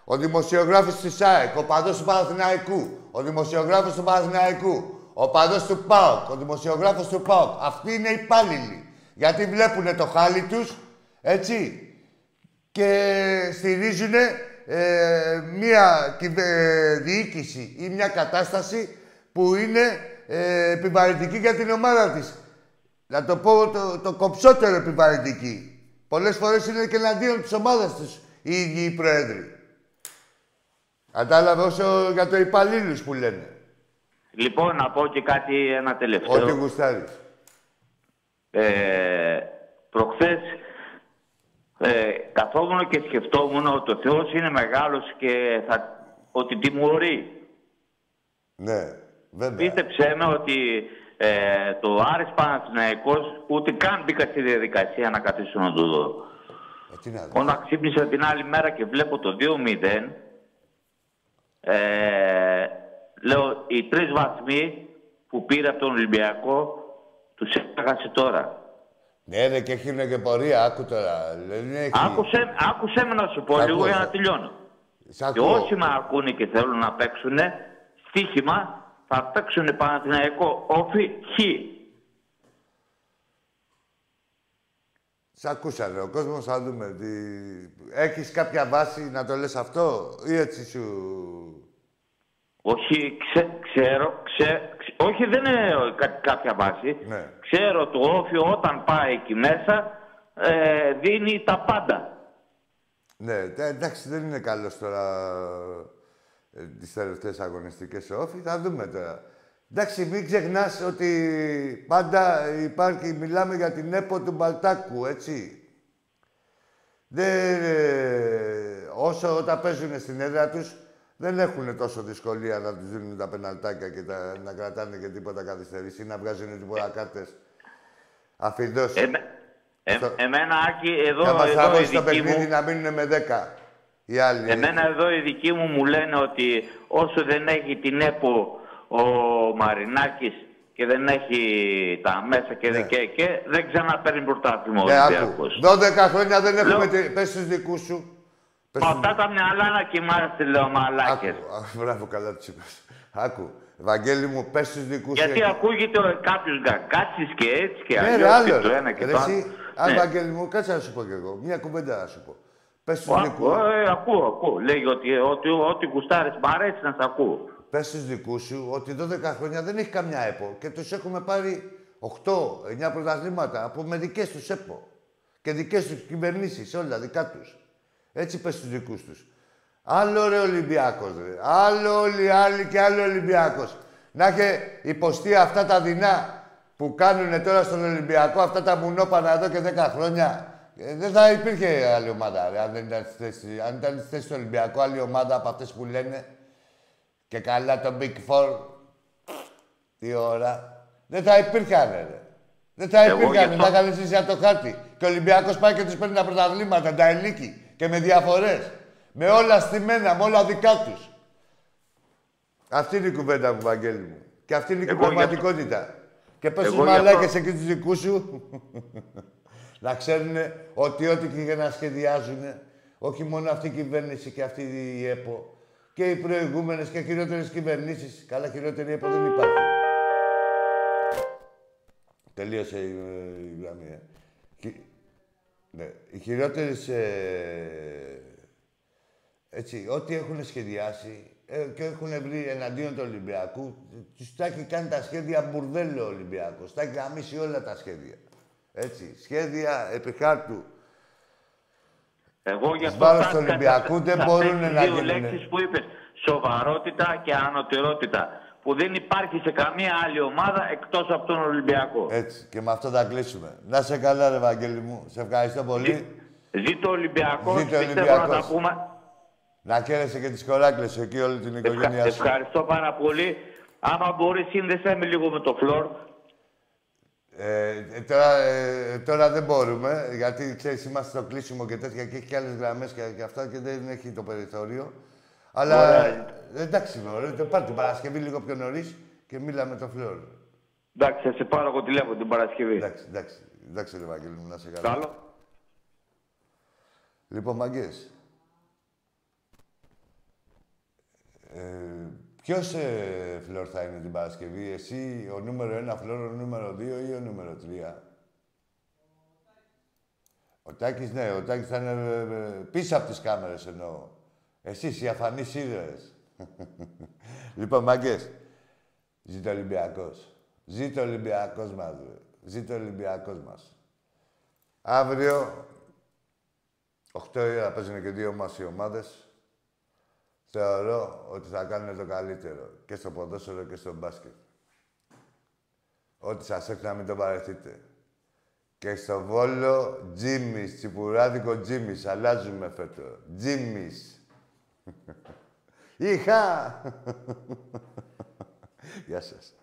Ο δημοσιογράφος της ΣΑΕΚ. Ο παδό του Παναθηναϊκού. Ο δημοσιογράφος του Παναθηναϊκού. Ο παδός του ΠΑΟΚ. Ο δημοσιογράφος του ΠΑΟΚ. Αυτοί είναι υπάλληλοι. Γιατί βλέπουν το χάλι τους, έτσι, και στηρίζουν ε, μία κυβε- διοίκηση ή μια κατάσταση που είναι ε, επιβαρυντική για την ομάδα της. Να το πω το, το κοψότερο επιβαρυντική. Πολλές φορές είναι και εναντίον της ομάδας τους οι ίδιοι οι πρόεδροι. Κατάλαβε όσο για το υπαλλήλους που λένε. Λοιπόν, να πω και κάτι ένα τελευταίο. Ό,τι γουστάρεις. Ε, προχθές ε, καθόμουν και σκεφτόμουν ότι ο Θεός είναι μεγάλος και θα, ότι τιμωρεί. Ναι, βέβαια. Πίστεψέ με ότι ε, το Άρης Παναθηναϊκός ούτε καν μπήκα στη διαδικασία να καθίσω να το δω. Ε, τι να δεις. Όταν ξύπνησα την άλλη μέρα και βλέπω το 2-0, ε, λέω οι τρεις βαθμοί που πήρε από τον Ολυμπιακό τους έχασε τώρα. Ναι, ρε, και έχουν και πορεία, άκου τώρα. Δεν έχει... Άκουσε, άκουσε με να σου πω Σ' λίγο ακούω, για σ' να ακούω. τελειώνω. Σ' Και ακούω. όσοι με ακούνε και θέλουν να παίξουν στοίχημα, θα παίξουν Παναθηναϊκό όφι χ. Σ' ακούσανε ο κόσμος, θα δούμε. Τι... Έχεις κάποια βάση να το λες αυτό ή έτσι σου... Όχι, ξε, ξέρω, ξε, ξε- όχι δεν είναι κα- κάποια βάση. Ναι. Ξέρω το όφιο όταν πάει εκεί μέσα ε, δίνει τα πάντα. Ναι, τε- εντάξει, δεν είναι καλός τώρα ε, τις τελευταίες αγωνιστικές όφη. Θα δούμε τώρα. Εντάξει, μην ξεχνάς ότι πάντα υπάρχει, μιλάμε για την ΕΠΟ του Μπαλτάκου, έτσι. Δεν, ε, όσο όταν παίζουν στην έδρα τους, δεν έχουν τόσο δυσκολία να τους δίνουν τα πεναλτάκια και τα, να κρατάνε και τίποτα καθυστερήσει ή να βγάζουν τίποτα κάρτες. Αφιδός. Εμέ- ε, Αυτό. εμένα, Άκη, εδώ, να μας εδώ η τραβώσει το δική παιχνίδι μου, να μείνουν με 10. Οι άλλοι. εμένα εδώ οι δικοί μου μου λένε ότι όσο δεν έχει την ΕΠΟ ο Μαρινάκης και δεν έχει τα μέσα και, Ναι. και, και δεν ξαναπαίρνει πρωτάθλημα ο Ναι, άκου. Ολυμπιακός. 12 χρόνια δεν έχουμε... Λέω- τε- Πες στους δικούς σου. Πες Με στους αυτά τα μυαλά να κοιμάστε, λέω μαλάκες. Άκου. Α, Μπράβο, καλά τους είπες. Άκου. Βαγγέλη μου, πες στους δικούς σου. Γιατί εκεί. ακούγεται κάποιος γκακάτσι και έτσι και Ναι, ρε, αλλιώς άλλο. και το ρε. ένα και Ρε, το άλλο. εσύ, αν Ναι. Βαγγέλη μου, κάτσε να σου πω κι εγώ. Μια κουβέντα να σου πω. Πες στους Ω, δικούς ω, ε, ακούω, ακούω. Λέει ότι ό,τι, ό,τι γουστάρεις μ' αρέσει να σ' ακούω. Πες στους δικούς σου ότι 12 χρόνια δεν έχει καμιά ΕΠΟ και τους έχουμε πάρει 8-9 πρωταθλήματα από με δικές τους ΕΠΟ. Και δικές τους κυβερνήσεις, όλα δικά τους. Έτσι πες στους δικούς τους. Άλλο ρε Ολυμπιάκος, ρε. Άλλο όλοι οι άλλοι και άλλο Ολυμπιάκος. Να είχε υποστεί αυτά τα δεινά που κάνουν τώρα στον Ολυμπιακό, αυτά τα μουνόπανα εδώ και 10 χρόνια. Ε, δεν θα υπήρχε άλλη ομάδα, ρε, αν δεν ήταν στη θέση, αν ήταν στη θέση του Ολυμπιακού, άλλη ομάδα από αυτές που λένε. Και καλά το Big Four. Τι ώρα. Δεν θα υπήρχαν, ρε. Δεν θα Εγώ υπήρχαν, γι' θα αυτό- είχαν ζήσει από το χάρτη. Και ο Ολυμπιακός πάει και τους παίρνει τα πρωταθλήματα, τα ελίκη. Και με διαφορές. Με όλα στημένα, με όλα δικά τους. Αυτή είναι η κουβέντα μου, Βαγγέλη μου. Και αυτή είναι και η Εγώ γι' αυτό- πραγματικότητα. Και πες Εγώ στους γι' αυτό- μαλάκες εκεί τους δικούς σου, <laughs> να ξέρουν ότι ό,τι και να σχεδιάζουν, όχι μόνο αυτή η κυβέρνηση και αυτή η ΕΠΟ, και οι προηγούμενες και χειρότερες κυβερνήσεις. Καλά, χειρότερη ΕΠΟ δεν υπάρχει. Τελείωσε η, η γραμμή, ε. Χι- Ναι, οι χειρότερες... Ε, έτσι, ό,τι έχουν σχεδιάσει ε, και έχουν βρει εναντίον του Ολυμπιακού, τους τα έχει κάνει τα σχέδια μπουρδέλο ο Ολυμπιακός. Τα έχει γαμίσει όλα τα σχέδια. Έτσι, σχέδια επί χάρτου. Εγώ γι' αυτό βάρος στάθηκα του Ολυμπιακού σε- δεν σε μπορούν αυτές να τις δύο γίνουνε. λέξεις που είπες. Σοβαρότητα και ανωτερότητα. Που δεν υπάρχει σε καμία άλλη ομάδα εκτός από τον Ολυμπιακό. Έτσι. Και με αυτό θα κλείσουμε. Να σε καλά, ρε Βαγγέλη μου. Σε ευχαριστώ πολύ. Ζήτω ο Ολυμπιακός, Ζήτω ο πιστεύω να Ολυμπιακός. τα πούμε. Να καίρεσαι και τις κοράκλες εκεί όλη την Ευχα... οικογένειά σου. Ευχαριστώ πάρα πολύ. Άμα μπορείς, σύνδεσέ με λίγο με το φλόρ. Ε, ε, τώρα, ε, τώρα δεν μπορούμε, γιατί ξέρεις, είμαστε στο κλείσιμο και τέτοια και έχει και άλλες γραμμές και, και αυτά και δεν έχει το περιθώριο. Αλλά Ωραία. ε, εντάξει, μωρέ, το πάρε την Παρασκευή λίγο πιο νωρίς και μίλα με το φλόρ. Εντάξει, θα σε πάρω εγώ τηλέφωνο την Παρασκευή. Εντάξει, εντάξει, εντάξει, ρε Βαγγέλη μου, να σε καλά. Καλό. Λοιπόν, μαγκές. Ε, ποιος ε, φλόρ θα είναι την Παρασκευή, εσύ, ο νούμερο ένα φλόρ, ο νούμερο δύο ή ο νούμερο τρία; Ο Τάκης, ναι, ο Τάκης θα είναι ε, ε, πίσω από τις κάμερες εννοώ. Εσείς, οι αφανείς ήρωες. <laughs> λοιπόν, μαγκές. Ζήτω ο Ολυμπιακός. Ζήτω ο Ολυμπιακός μας, ρε. Ζήτω ο Ολυμπιακός μας. Αύριο, 8 η ώρα παίζουν και δύο μας οι ομάδες. Θεωρώ ότι θα κάνουν το καλύτερο και στο ποδόσφαιρο και στο μπάσκετ. Ό,τι σας έρθει να μην το παρεχτείτε. Και στο Βόλο, Τζίμις, τσιπουράδικο Τζίμις. Αλλάζουμε φέτο. Τζίμις. Είχα! Γεια σας.